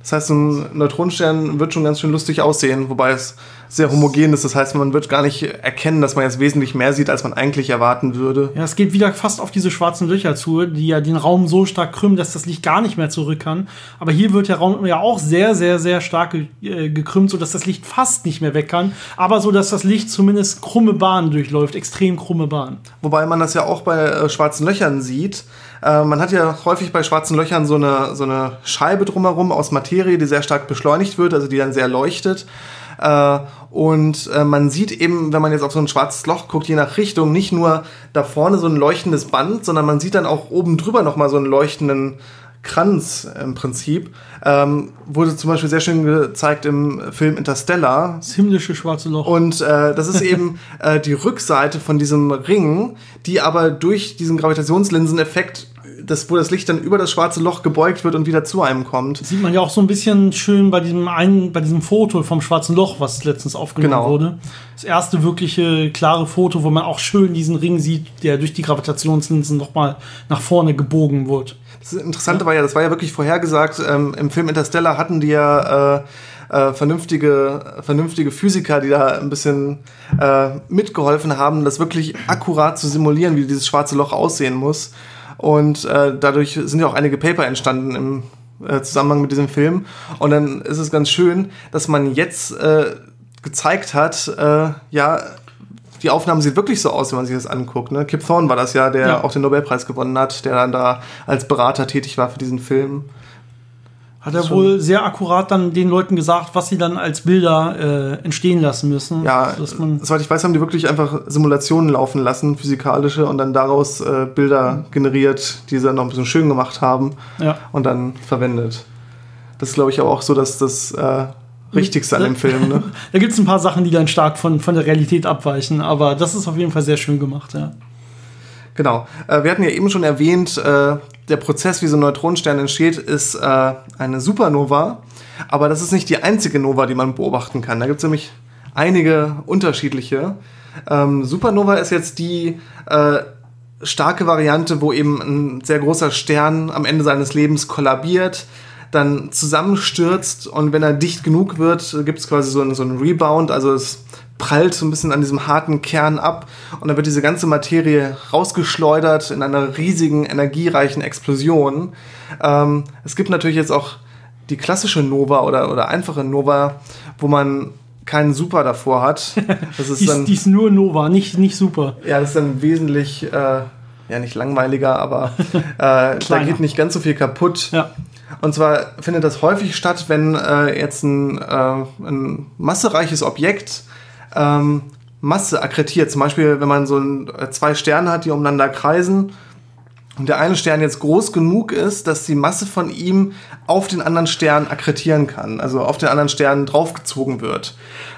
Das heißt, ein Neutronenstern wird schon ganz schön lustig aussehen, wobei es sehr homogen ist. Das heißt, man wird gar nicht erkennen, dass man jetzt wesentlich mehr sieht, als man eigentlich erwarten würde. Ja, es geht wieder fast auf diese schwarzen Löcher zu, die ja den Raum so stark krümmen, dass das Licht gar nicht mehr zurück kann. Aber hier wird der Raum ja auch sehr, sehr, sehr stark äh, gekrümmt, sodass das Licht fast nicht mehr weg kann. Aber so, dass das Licht zumindest krumme Bahnen durchläuft, extrem krumme Bahnen. Wobei man das ja auch bei äh, schwarzen Löchern sieht. Äh, man hat ja häufig bei schwarzen Löchern so eine, so eine Scheibe drumherum aus Materie, die sehr stark beschleunigt wird, also die dann sehr leuchtet. Äh, und äh, man sieht eben, wenn man jetzt auf so ein schwarzes Loch guckt, je nach Richtung, nicht nur da vorne so ein leuchtendes Band, sondern man sieht dann auch oben drüber nochmal so einen leuchtenden Kranz im Prinzip. Ähm, wurde zum Beispiel sehr schön gezeigt im Film Interstellar. Das himmlische schwarze Loch. Und äh, das ist eben äh, die Rückseite von diesem Ring, die aber durch diesen Gravitationslinseneffekt das, wo das Licht dann über das schwarze Loch gebeugt wird und wieder zu einem kommt. Das sieht man ja auch so ein bisschen schön bei diesem einen, bei diesem Foto vom schwarzen Loch, was letztens aufgenommen genau. wurde. Das erste wirkliche klare Foto, wo man auch schön diesen Ring sieht, der durch die Gravitationslinsen nochmal nach vorne gebogen wird. Das Interessante war ja, das war ja wirklich vorhergesagt. Ähm, Im Film Interstellar hatten die ja äh, äh, vernünftige, vernünftige Physiker, die da ein bisschen äh, mitgeholfen haben, das wirklich akkurat zu simulieren, wie dieses schwarze Loch aussehen muss. Und äh, dadurch sind ja auch einige Paper entstanden im äh, Zusammenhang mit diesem Film. Und dann ist es ganz schön, dass man jetzt äh, gezeigt hat, ja, die Aufnahme sieht wirklich so aus, wenn man sich das anguckt. Ne? Kip Thorne war das ja, der ja. auch den Nobelpreis gewonnen hat, der dann da als Berater tätig war für diesen Film. Hat er wohl sehr akkurat dann den Leuten gesagt, was sie dann als Bilder äh, entstehen lassen müssen. Ja, soweit ich weiß, haben die wirklich einfach Simulationen laufen lassen, physikalische, und dann daraus äh, Bilder generiert, die sie dann noch ein bisschen schön gemacht haben ja. und dann verwendet. Das ist, glaube ich, auch so, dass das äh, Richtigste an dem Film. Ne? da gibt es ein paar Sachen, die dann stark von, von der Realität abweichen, aber das ist auf jeden Fall sehr schön gemacht, ja. Genau. Äh, wir hatten ja eben schon erwähnt, äh, der Prozess, wie so ein Neutronenstern entsteht, ist äh, eine Supernova. Aber das ist nicht die einzige Nova, die man beobachten kann. Da gibt es nämlich einige unterschiedliche. Ähm, Supernova ist jetzt die starke Variante, wo eben ein sehr großer Stern am Ende seines Lebens kollabiert, dann zusammenstürzt und wenn er dicht genug wird, gibt es quasi so einen, so einen Rebound, also es prallt so ein bisschen an diesem harten Kern ab und dann wird diese ganze Materie rausgeschleudert in einer riesigen, energiereichen Explosion. Ähm, es gibt natürlich jetzt auch die klassische Nova oder, oder einfache Nova, wo man keinen Super davor hat. Das ist dann, die ist nur Nova, nicht, nicht Super. Ja, das ist dann wesentlich, äh, ja nicht langweiliger, aber äh, da geht nicht ganz so viel kaputt. Ja. Und zwar findet das häufig statt, wenn äh, jetzt ein, äh, ein massereiches Objekt ähm, Masse akkretiert. Zum Beispiel, wenn man so ein, äh, zwei Sterne hat, die umeinander kreisen und der eine Stern jetzt groß genug ist, dass die Masse von ihm auf den anderen Stern akkretieren kann, also auf den anderen Stern draufgezogen wird.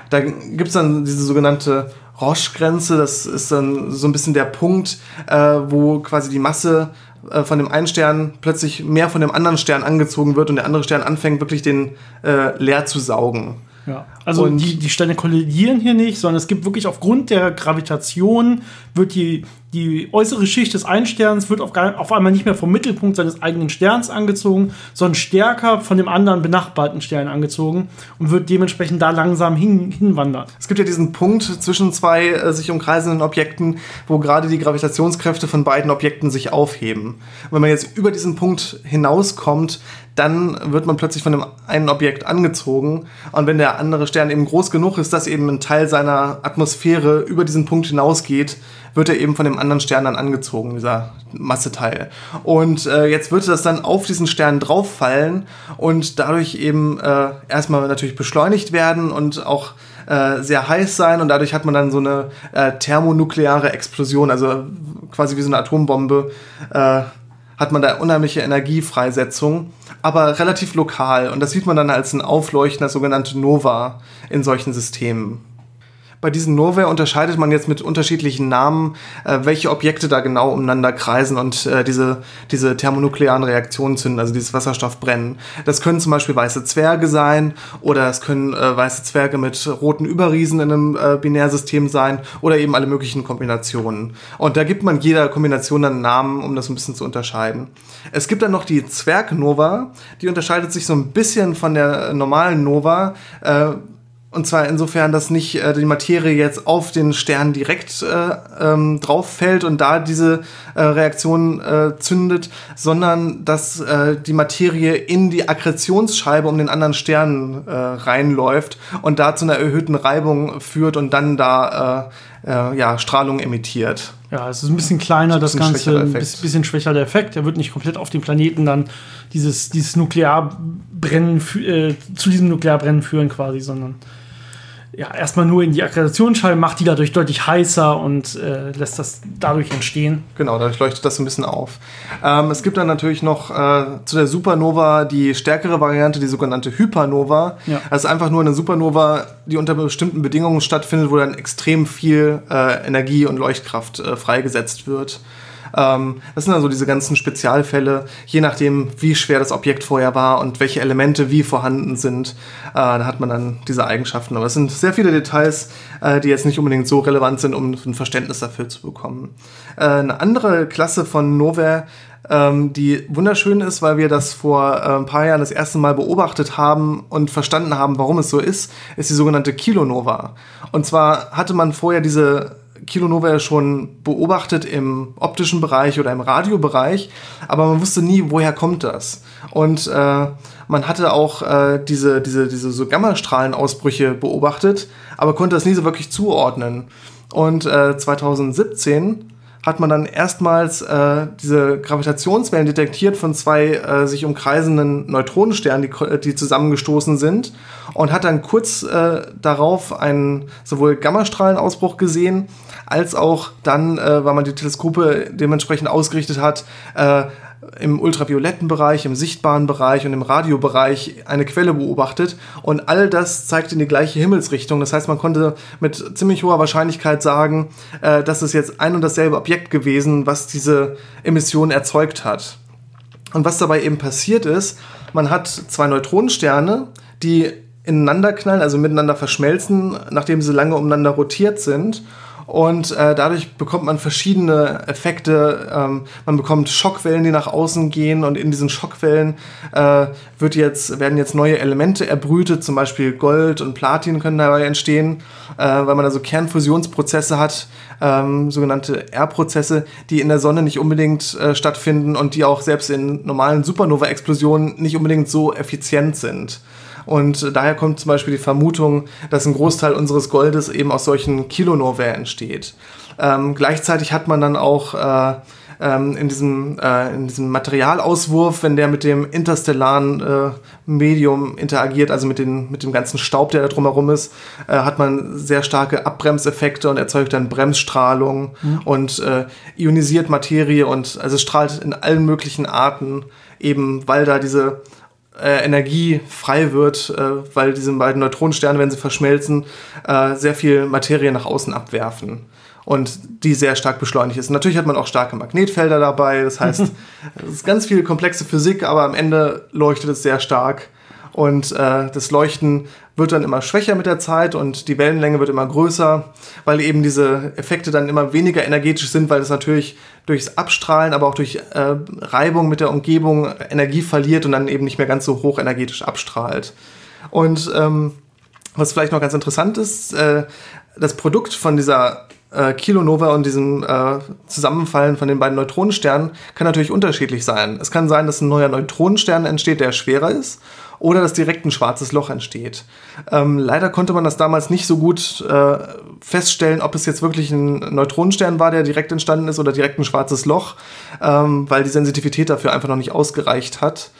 Da gibt es dann diese sogenannte Roche-Grenze, das ist dann so ein bisschen der Punkt, äh, wo quasi die Masse äh, von dem einen Stern plötzlich mehr von dem anderen Stern angezogen wird und der andere Stern anfängt wirklich den äh, leer zu saugen. Ja. Also und die, die Sterne kollidieren hier nicht, sondern es gibt wirklich aufgrund der Gravitation wird die, die äußere Schicht des einen Sterns wird auf, auf einmal nicht mehr vom Mittelpunkt seines eigenen Sterns angezogen, sondern stärker von dem anderen benachbarten Stern angezogen und wird dementsprechend da langsam hin, hinwandern. Es gibt ja diesen Punkt zwischen zwei äh, sich umkreisenden Objekten, wo gerade die Gravitationskräfte von beiden Objekten sich aufheben. Und wenn man jetzt über diesen Punkt hinauskommt, dann wird man plötzlich von dem einen Objekt angezogen. Und wenn der andere Stern eben groß genug ist, dass eben ein Teil seiner Atmosphäre über diesen Punkt hinausgeht, wird er eben von dem anderen Stern dann angezogen, dieser Masseteil. Und äh, jetzt wird das dann auf diesen Stern drauffallen und dadurch eben äh, erstmal natürlich beschleunigt werden und auch äh, sehr heiß sein und dadurch hat man dann so eine äh, thermonukleare Explosion, also quasi wie so eine Atombombe, äh, hat man da unheimliche Energiefreisetzung aber relativ lokal. Und das sieht man dann als ein Aufleuchten, als sogenannte Nova in solchen Systemen. Bei diesen Novae unterscheidet man jetzt mit unterschiedlichen Namen, äh, welche Objekte da genau umeinander kreisen und äh, diese, diese thermonuklearen Reaktionen zünden, also dieses Wasserstoffbrennen. Das können zum Beispiel weiße Zwerge sein oder es können äh, weiße Zwerge mit roten Überriesen in einem äh, Binärsystem sein oder eben alle möglichen Kombinationen. Und da gibt man jeder Kombination dann einen Namen, um das ein bisschen zu unterscheiden. Es gibt dann noch die Zwergnova, die unterscheidet sich so ein bisschen von der normalen Nova. Äh, und zwar insofern, dass nicht äh, die Materie jetzt auf den Stern direkt äh, ähm, drauf fällt und da diese äh, Reaktion äh, zündet, sondern dass äh, die Materie in die Akkretionsscheibe um den anderen Stern äh, reinläuft und da zu einer erhöhten Reibung führt und dann da äh, äh, ja, Strahlung emittiert. Ja, es ist ein bisschen kleiner, das, das Ganze, ein bisschen, bisschen schwächer der Effekt. Er wird nicht komplett auf dem Planeten dann dieses, dieses Nuklearbrennen, äh, zu diesem Nuklearbrennen führen quasi, sondern ja, erstmal nur in die Akkreditationsscheibe, macht die dadurch deutlich heißer und äh, lässt das dadurch entstehen. Genau, dadurch leuchtet das ein bisschen auf. Ähm, es gibt dann natürlich noch äh, zu der Supernova die stärkere Variante, die sogenannte Hypernova. Ja. Das ist einfach nur eine Supernova, die unter bestimmten Bedingungen stattfindet, wo dann extrem viel äh, Energie und Leuchtkraft äh, freigesetzt wird. Ähm, das sind also diese ganzen Spezialfälle, je nachdem, wie schwer das Objekt vorher war und welche Elemente wie vorhanden sind. Äh, da hat man dann diese Eigenschaften. Aber es sind sehr viele Details, äh, die jetzt nicht unbedingt so relevant sind, um ein Verständnis dafür zu bekommen. Äh, eine andere Klasse von Novae ähm, die wunderschön ist, weil wir das vor äh, ein paar Jahren das erste Mal beobachtet haben und verstanden haben, warum es so ist, ist die sogenannte Kilonova. Und zwar hatte man vorher diese Kilonova schon beobachtet im optischen Bereich oder im Radiobereich, aber man wusste nie, woher kommt das. Und äh, man hatte auch äh, diese, diese, diese so Gammastrahlenausbrüche beobachtet, aber konnte das nie so wirklich zuordnen. Und äh, 2017 hat man dann erstmals äh, diese Gravitationswellen detektiert von zwei äh, sich umkreisenden Neutronensternen, die, die zusammengestoßen sind und hat dann kurz äh, darauf einen sowohl Gammastrahlenausbruch gesehen, als auch dann, äh, weil man die Teleskope dementsprechend ausgerichtet hat, äh, im ultravioletten Bereich, im sichtbaren Bereich und im Radiobereich eine Quelle beobachtet. Und all das zeigt in die gleiche Himmelsrichtung. Das heißt, man konnte mit ziemlich hoher Wahrscheinlichkeit sagen, äh, dass es jetzt ein und dasselbe Objekt gewesen, was diese Emission erzeugt hat. Und was dabei eben passiert ist, man hat zwei Neutronensterne, die ineinander knallen, also miteinander verschmelzen, nachdem sie lange umeinander rotiert sind und äh, dadurch bekommt man verschiedene Effekte. Ähm, man bekommt Schockwellen, die nach außen gehen und in diesen Schockwellen äh, wird jetzt, werden jetzt neue Elemente erbrütet, zum Beispiel Gold und Platin können dabei entstehen, äh, weil man also Kernfusionsprozesse hat, ähm, sogenannte R-Prozesse, die in der Sonne nicht unbedingt äh, stattfinden und die auch selbst in normalen Supernova-Explosionen nicht unbedingt so effizient sind. Und daher kommt zum Beispiel die Vermutung, dass ein Großteil unseres Goldes eben aus solchen Kilonovae entsteht. Ähm, gleichzeitig hat man dann auch äh, ähm, in, diesem, äh, in diesem Materialauswurf, wenn der mit dem interstellaren äh, Medium interagiert, also mit, den, mit dem ganzen Staub, der da drumherum ist, äh, hat man sehr starke Abbremseffekte und erzeugt dann Bremsstrahlung mhm. und äh, ionisiert Materie und also strahlt in allen möglichen Arten, eben weil da diese äh, Energie frei wird, äh, weil diese beiden Neutronensterne, wenn sie verschmelzen, äh, sehr viel Materie nach außen abwerfen und die sehr stark beschleunigt ist. Natürlich hat man auch starke Magnetfelder dabei, das heißt, es ist ganz viel komplexe Physik, aber am Ende leuchtet es sehr stark und äh, das Leuchten wird dann immer schwächer mit der Zeit und die Wellenlänge wird immer größer, weil eben diese Effekte dann immer weniger energetisch sind, weil es natürlich durchs Abstrahlen, aber auch durch äh, Reibung mit der Umgebung Energie verliert und dann eben nicht mehr ganz so hoch energetisch abstrahlt. Und ähm, was vielleicht noch ganz interessant ist, äh, das Produkt von dieser äh, Kilonova und diesem äh, Zusammenfallen von den beiden Neutronensternen kann natürlich unterschiedlich sein. Es kann sein, dass ein neuer Neutronenstern entsteht, der schwerer ist oder dass direkt ein schwarzes Loch entsteht. Ähm, leider konnte man das damals nicht so gut äh, feststellen, ob es jetzt wirklich ein Neutronenstern war, der direkt entstanden ist oder direkt ein schwarzes Loch, ähm, weil die Sensitivität dafür einfach noch nicht ausgereicht hat.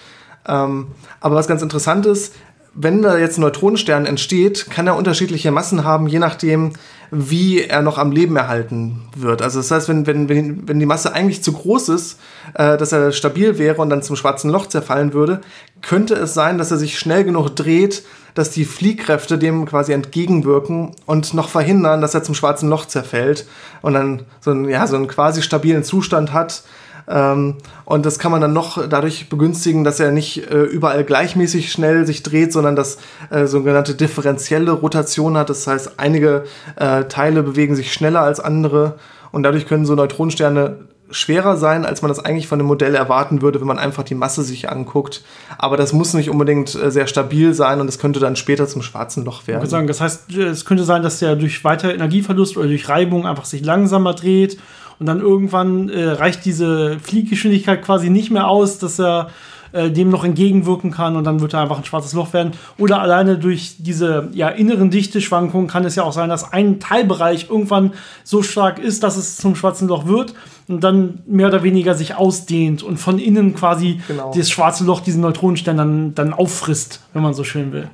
Ähm, aber was ganz interessant ist, wenn da jetzt ein Neutronenstern entsteht, kann er unterschiedliche Massen haben, je nachdem, wie er noch am Leben erhalten wird. Also das heißt, wenn, wenn, wenn, die Masse eigentlich zu groß ist, äh, dass er stabil wäre und dann zum schwarzen Loch zerfallen würde, könnte es sein, dass er sich schnell genug dreht, dass die Fliehkräfte dem quasi entgegenwirken und noch verhindern, dass er zum schwarzen Loch zerfällt und dann so einen, ja, so einen quasi stabilen Zustand hat, ähm, und das kann man dann noch dadurch begünstigen, dass er nicht äh, überall gleichmäßig schnell sich dreht, sondern dass äh, sogenannte differenzielle Rotation hat. Das heißt, einige äh, Teile bewegen sich schneller als andere und dadurch können so Neutronensterne schwerer sein, als man das eigentlich von dem Modell erwarten würde, wenn man einfach die Masse sich anguckt. Aber das muss nicht unbedingt äh, sehr stabil sein und es könnte dann später zum schwarzen Loch werden. Ich sagen, das heißt, es könnte sein, dass der durch weiter Energieverlust oder durch Reibung einfach sich langsamer dreht und dann irgendwann äh, reicht diese Flieggeschwindigkeit quasi nicht mehr aus, dass er äh, dem noch entgegenwirken kann und dann wird er einfach ein schwarzes Loch werden. Oder alleine durch diese ja, inneren Dichteschwankungen kann es ja auch sein, dass ein Teilbereich irgendwann so stark ist, dass es zum schwarzen Loch wird und dann mehr oder weniger sich ausdehnt und von innen quasi genau. das schwarze Loch diesen Neutronenstern dann, dann auffrisst, wenn man so schön will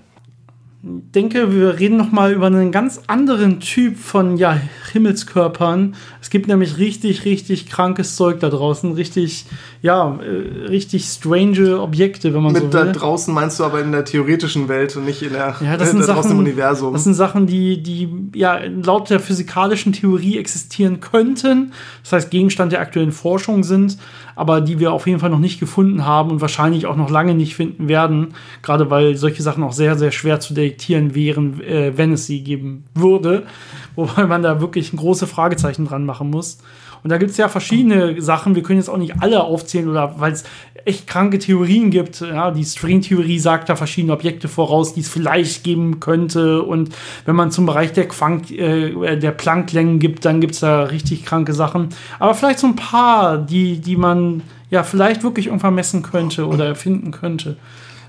denke, wir reden noch mal über einen ganz anderen Typ von ja, Himmelskörpern. Es gibt nämlich richtig, richtig krankes Zeug da draußen, richtig, ja, äh, richtig strange Objekte, wenn man Mit so will. da draußen meinst du aber in der theoretischen Welt und nicht in der ja, das sind da Sachen, im Universum. Das sind Sachen, die, die ja laut der physikalischen Theorie existieren könnten. Das heißt, Gegenstand der aktuellen Forschung sind aber die wir auf jeden Fall noch nicht gefunden haben und wahrscheinlich auch noch lange nicht finden werden, gerade weil solche Sachen auch sehr, sehr schwer zu detektieren wären, äh, wenn es sie geben würde, wobei man da wirklich ein große Fragezeichen dran machen muss. Und da gibt es ja verschiedene Sachen. Wir können jetzt auch nicht alle aufzählen oder weil es echt kranke Theorien gibt. Ja, die Stringtheorie sagt da verschiedene Objekte voraus, die es vielleicht geben könnte. Und wenn man zum Bereich der, Quank, äh, der Plancklängen gibt, dann gibt es da richtig kranke Sachen. Aber vielleicht so ein paar, die, die man ja vielleicht wirklich irgendwann messen könnte oder erfinden könnte.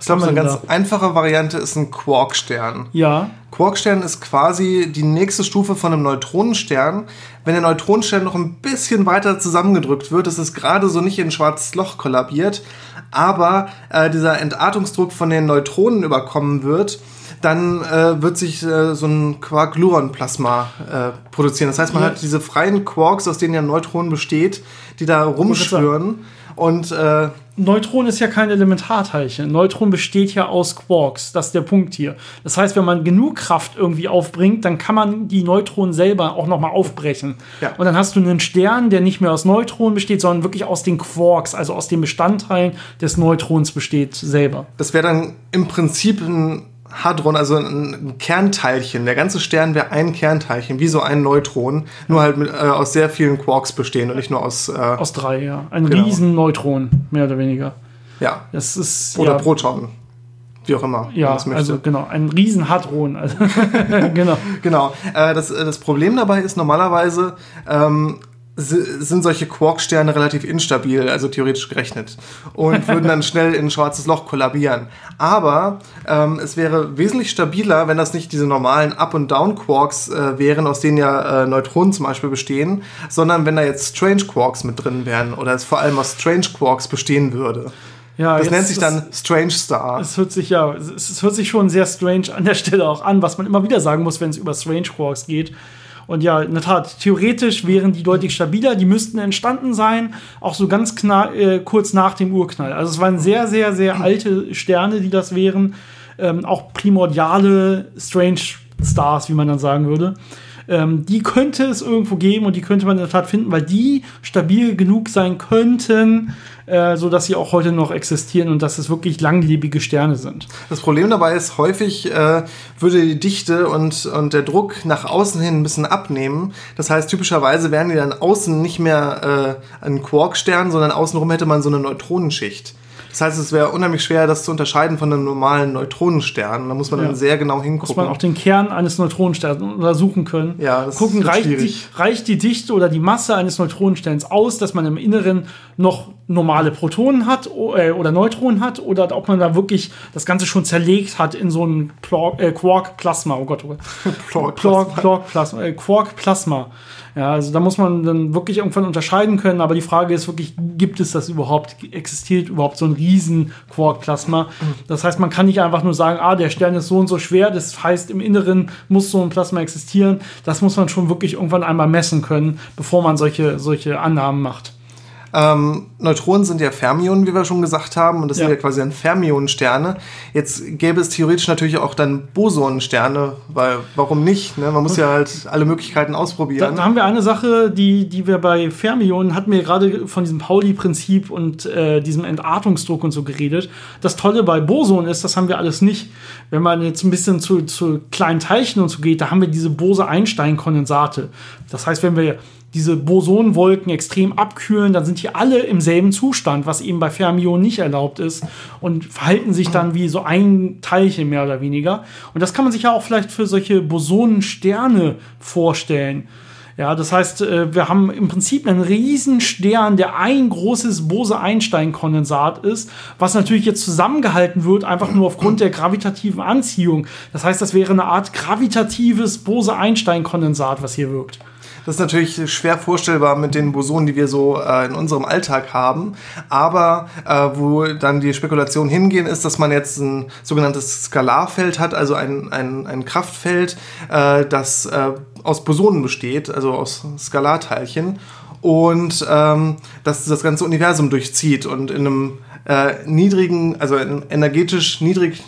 Ich glaube, eine ganz da? einfache Variante ist ein Quarkstern. Ja. Quarkstern ist quasi die nächste Stufe von einem Neutronenstern. Wenn der Neutronenstern noch ein bisschen weiter zusammengedrückt wird, ist es gerade so nicht in ein schwarzes Loch kollabiert, aber äh, dieser Entartungsdruck von den Neutronen überkommen wird, dann äh, wird sich äh, so ein Quark-Gluon-Plasma äh, produzieren. Das heißt, man ja. hat diese freien Quarks, aus denen ja Neutronen besteht, die da rumschwören. Und äh, Neutron ist ja kein Elementarteilchen. Neutron besteht ja aus Quarks. Das ist der Punkt hier. Das heißt, wenn man genug Kraft irgendwie aufbringt, dann kann man die Neutronen selber auch nochmal aufbrechen. Ja. Und dann hast du einen Stern, der nicht mehr aus Neutronen besteht, sondern wirklich aus den Quarks, also aus den Bestandteilen des Neutrons besteht selber. Das wäre dann im Prinzip ein Hadron, also ein Kernteilchen. Der ganze Stern wäre ein Kernteilchen, wie so ein Neutron, nur halt mit, äh, aus sehr vielen Quarks bestehen und nicht nur aus. Äh, aus drei, ja. Ein genau. Riesenneutron, mehr oder weniger. Ja. Das ist. Oder ja, Proton. Wie auch immer. Ja, also genau, ein Riesenhadron. Also, genau. genau. Äh, das, das Problem dabei ist normalerweise, ähm, sind solche Quark-Sterne relativ instabil, also theoretisch gerechnet, und würden dann schnell in ein schwarzes Loch kollabieren. Aber ähm, es wäre wesentlich stabiler, wenn das nicht diese normalen Up- und Down-Quarks äh, wären, aus denen ja äh, Neutronen zum Beispiel bestehen, sondern wenn da jetzt Strange-Quarks mit drin wären oder es vor allem aus Strange-Quarks bestehen würde. Ja, das nennt sich dann Strange Star. Es hört sich ja, es, es hört sich schon sehr strange an der Stelle auch an, was man immer wieder sagen muss, wenn es über Strange Quarks geht. Und ja, in der Tat, theoretisch wären die deutlich stabiler, die müssten entstanden sein, auch so ganz äh, kurz nach dem Urknall. Also es waren sehr, sehr, sehr alte Sterne, die das wären. Ähm, auch primordiale Strange Stars, wie man dann sagen würde. Ähm, die könnte es irgendwo geben und die könnte man in der Tat finden, weil die stabil genug sein könnten, äh, so dass sie auch heute noch existieren und dass es wirklich langlebige Sterne sind. Das Problem dabei ist, häufig äh, würde die Dichte und, und der Druck nach außen hin ein bisschen abnehmen. Das heißt, typischerweise wären die dann außen nicht mehr äh, ein Quarkstern, sondern außenrum hätte man so eine Neutronenschicht. Das heißt, es wäre unheimlich schwer, das zu unterscheiden von einem normalen Neutronenstern. Da muss man ja. dann sehr genau hingucken. Muss man auch den Kern eines Neutronensterns untersuchen können. Ja, das Gucken, reicht die, reicht die Dichte oder die Masse eines Neutronensterns aus, dass man im Inneren noch normale Protonen hat äh, oder Neutronen hat oder ob man da wirklich das Ganze schon zerlegt hat in so ein äh, Quark-Plasma. Oh Gott, oh Gott. Quark-Plasma. Äh, Quark-Plasma. Ja, also da muss man dann wirklich irgendwann unterscheiden können, aber die Frage ist wirklich, gibt es das überhaupt? Existiert überhaupt so ein riesen Quark-Plasma? Das heißt, man kann nicht einfach nur sagen, ah, der Stern ist so und so schwer, das heißt, im Inneren muss so ein Plasma existieren. Das muss man schon wirklich irgendwann einmal messen können, bevor man solche, solche Annahmen macht. Ähm, Neutronen sind ja Fermionen, wie wir schon gesagt haben, und das ja. sind ja quasi dann Fermionensterne. Jetzt gäbe es theoretisch natürlich auch dann Bosonensterne, weil warum nicht? Ne? Man muss ja halt alle Möglichkeiten ausprobieren. Da, haben wir eine Sache, die, die wir bei Fermionen hatten wir gerade von diesem Pauli-Prinzip und äh, diesem Entartungsdruck und so geredet. Das Tolle bei Bosonen ist, das haben wir alles nicht. Wenn man jetzt ein bisschen zu, zu kleinen Teilchen und so geht, da haben wir diese Bose-Einstein-Kondensate. Das heißt, wenn wir diese Bosonwolken extrem abkühlen, dann sind die alle im selben Zustand, was eben bei Fermionen nicht erlaubt ist und verhalten sich dann wie so ein Teilchen mehr oder weniger. Und das kann man sich ja auch vielleicht für solche Bosonensterne vorstellen. Ja, das heißt, äh, wir haben im Prinzip einen riesen Stern, der ein großes Bose-Einstein-Kondensat ist, was natürlich jetzt zusammengehalten wird, einfach nur aufgrund der gravitativen Anziehung. Das heißt, das wäre eine Art gravitatives Bose-Einstein-Kondensat, was hier wirkt. Das ist natürlich schwer vorstellbar mit den Bosonen, die wir so äh, in unserem Alltag haben. Aber äh, wo dann die Spekulation hingehen, ist, dass man jetzt ein sogenanntes Skalarfeld hat, also ein, ein, ein Kraftfeld, äh, das äh, aus Bosonen besteht, also aus Skalarteilchen. Und ähm, dass das ganze Universum durchzieht und in einem äh, niedrigen, also energetisch niedrig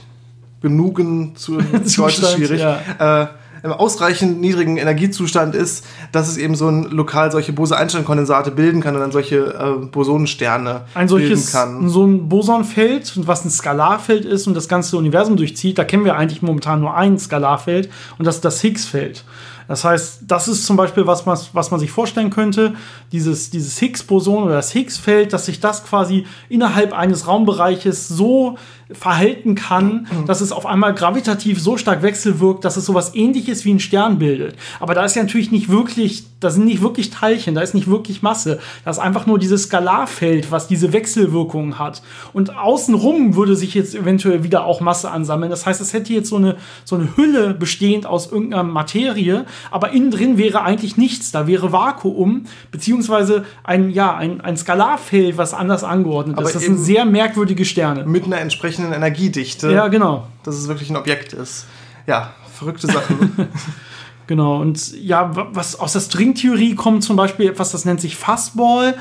genugen, zu, Deutsch ist schwierig, ja. Im ausreichend niedrigen Energiezustand ist, dass es eben so ein lokal solche Bose-Einstein-Kondensate bilden kann und dann solche äh, Bosonensterne ein solches, bilden kann. So ein Bosonfeld, was ein Skalarfeld ist und das ganze Universum durchzieht, da kennen wir eigentlich momentan nur ein Skalarfeld und das ist das Higgs-Feld. Das heißt, das ist zum Beispiel was, was, was man sich vorstellen könnte, dieses, dieses Higgs-Boson oder das Higgs-Feld, dass sich das quasi innerhalb eines Raumbereiches so verhalten kann, dass es auf einmal gravitativ so stark wechselwirkt, dass es sowas ähnliches wie ein Stern bildet. Aber da ist ja natürlich nicht wirklich, da sind nicht wirklich Teilchen, da ist nicht wirklich Masse. Da ist einfach nur dieses Skalarfeld, was diese Wechselwirkungen hat. Und außenrum würde sich jetzt eventuell wieder auch Masse ansammeln. Das heißt, es hätte jetzt so eine, so eine Hülle bestehend aus irgendeiner Materie, aber innen drin wäre eigentlich nichts. Da wäre Vakuum, beziehungsweise ein, ja, ein, ein Skalarfeld, was anders angeordnet aber ist. Das sind sehr merkwürdige Sterne. Mit einer entsprechenden entsprechenden Energiedichte. Ja, genau. Dass es wirklich ein Objekt ist. Ja, verrückte Sachen. genau, und ja, was aus der Stringtheorie kommt zum Beispiel etwas, das nennt sich Fuzzball.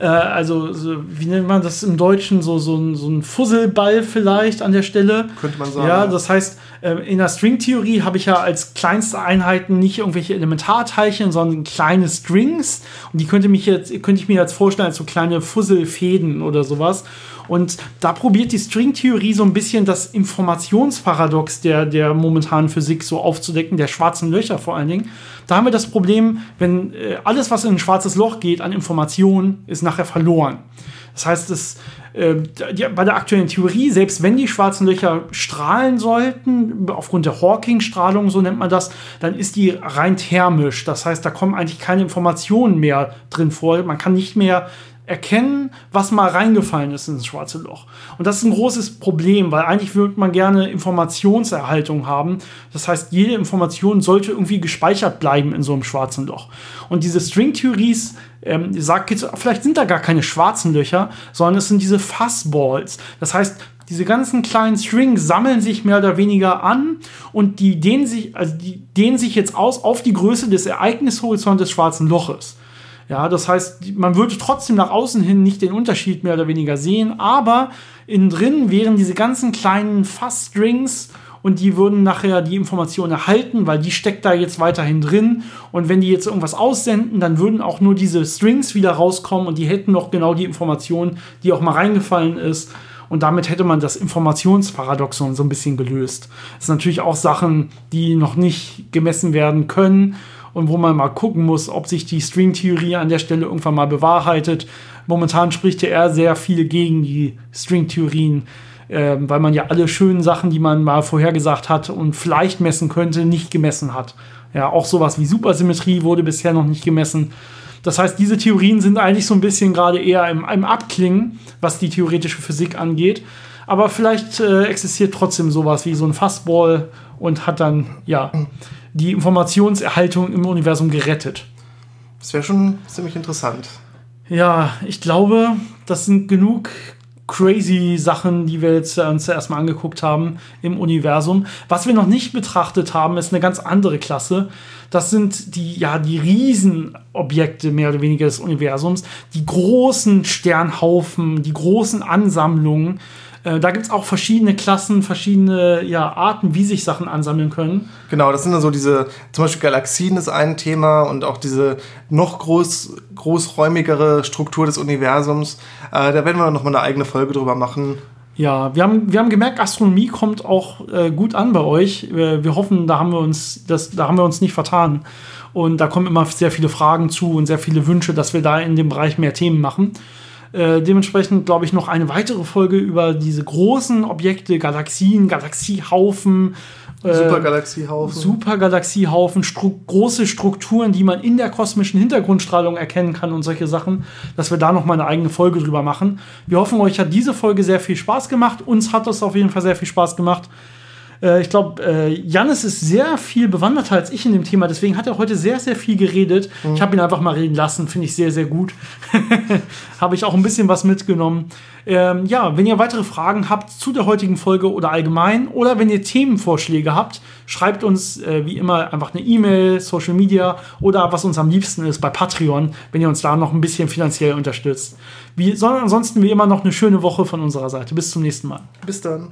Äh, also, so, wie nennt man das im Deutschen? So, so, ein, so ein Fusselball vielleicht an der Stelle. Könnte man sagen. Ja, das heißt, äh, in der Stringtheorie habe ich ja als kleinste Einheiten nicht irgendwelche Elementarteilchen, sondern kleine Strings. Und die könnte, mich jetzt, könnte ich mir jetzt vorstellen als so kleine Fusselfäden oder sowas. Und da probiert die Stringtheorie so ein bisschen das Informationsparadox der, der momentanen Physik so aufzudecken, der schwarzen Löcher vor vor allen Dingen. Da haben wir das Problem, wenn äh, alles, was in ein schwarzes Loch geht an Informationen, ist nachher verloren. Das heißt, es, äh, die, bei der aktuellen Theorie, selbst wenn die schwarzen Löcher strahlen sollten, aufgrund der Hawking-Strahlung, so nennt man das, dann ist die rein thermisch. Das heißt, da kommen eigentlich keine Informationen mehr drin vor. Man kann nicht mehr erkennen, was mal reingefallen ist ins schwarze Loch. Und das ist ein großes Problem, weil eigentlich würde man gerne Informationserhaltung haben. Das heißt, jede Information sollte irgendwie gespeichert bleiben in so einem schwarzen Loch. Und diese String-Theories ähm, sagt jetzt, vielleicht sind da gar keine schwarzen Löcher, sondern es sind diese Fuzzballs. Das heißt, diese ganzen kleinen Strings sammeln sich mehr oder weniger an und die dehnen sich, also die dehnen sich jetzt aus auf die Größe des Ereignishorizonts des schwarzen Loches. Ja, das heißt, man würde trotzdem nach außen hin nicht den Unterschied mehr oder weniger sehen, aber innen drin wären diese ganzen kleinen Fassstrings und die würden nachher die Information erhalten, weil die steckt da jetzt weiterhin drin. Und wenn die jetzt irgendwas aussenden, dann würden auch nur diese Strings wieder rauskommen und die hätten noch genau die Information, die auch mal reingefallen ist. Und damit hätte man das Informationsparadoxon so ein bisschen gelöst. Das sind natürlich auch Sachen, die noch nicht gemessen werden können und wo man mal gucken muss, ob sich die Stringtheorie an der Stelle irgendwann mal bewahrheitet. Momentan spricht ja eher sehr viel gegen die Stringtheorien, äh, weil man ja alle schönen Sachen, die man mal vorhergesagt hat und vielleicht messen könnte, nicht gemessen hat. Ja, auch sowas wie Supersymmetrie wurde bisher noch nicht gemessen. Das heißt, diese Theorien sind eigentlich so ein bisschen gerade eher im, im Abklingen, was die theoretische Physik angeht. Aber vielleicht äh, existiert trotzdem sowas wie so ein Fastball und hat dann, ja, die Informationserhaltung im Universum gerettet. Das wäre schon ziemlich interessant. Ja, ich glaube, das sind genug crazy Sachen, die wir jetzt uns erstmal angeguckt haben im Universum. Was wir noch nicht betrachtet haben, ist eine ganz andere Klasse. Das sind die, ja, die Riesenobjekte mehr oder weniger des Universums, die großen Sternhaufen, die großen Ansammlungen, äh, da gibt es auch verschiedene Klassen, verschiedene ja, Arten, wie sich Sachen ansammeln können. Genau, das sind dann so diese, zum Beispiel Galaxien ist ein Thema und auch diese noch groß, großräumigere Struktur des Universums. Äh, da werden wir noch mal eine eigene Folge drüber machen. Ja, wir haben, wir haben gemerkt, Astronomie kommt auch äh, gut an bei euch. Wir, wir hoffen, da haben wir uns, das, da haben wir uns nicht vertan. Und da kommen immer sehr viele Fragen zu und sehr viele Wünsche, dass wir da in dem Bereich mehr Themen machen. Äh, dementsprechend glaube ich noch eine weitere Folge über diese großen Objekte, Galaxien, Galaxiehaufen. Äh, Supergalaxiehaufen. Supergalaxiehaufen, stru große Strukturen, die man in der kosmischen Hintergrundstrahlung erkennen kann und solche Sachen, dass wir da noch mal eine eigene Folge drüber machen. Wir hoffen, euch hat diese Folge sehr viel Spaß gemacht. Uns hat es auf jeden Fall sehr viel Spaß gemacht. Äh, ich glaube, äh, Jannis ist sehr viel bewanderter als ich in dem Thema, deswegen hat er heute sehr, sehr viel geredet. Mhm. Ich habe ihn einfach mal reden lassen, finde ich sehr, sehr gut. habe ich auch ein bisschen was mitgenommen. Ähm, ja, wenn ihr weitere Fragen habt zu der heutigen Folge oder allgemein oder wenn ihr Themenvorschläge habt, schreibt uns äh, wie immer einfach eine E-Mail, Social Media oder was uns am liebsten ist bei Patreon, wenn ihr uns da noch ein bisschen finanziell unterstützt. Wie, ansonsten wie immer noch eine schöne Woche von unserer Seite. Bis zum nächsten Mal. Bis dann.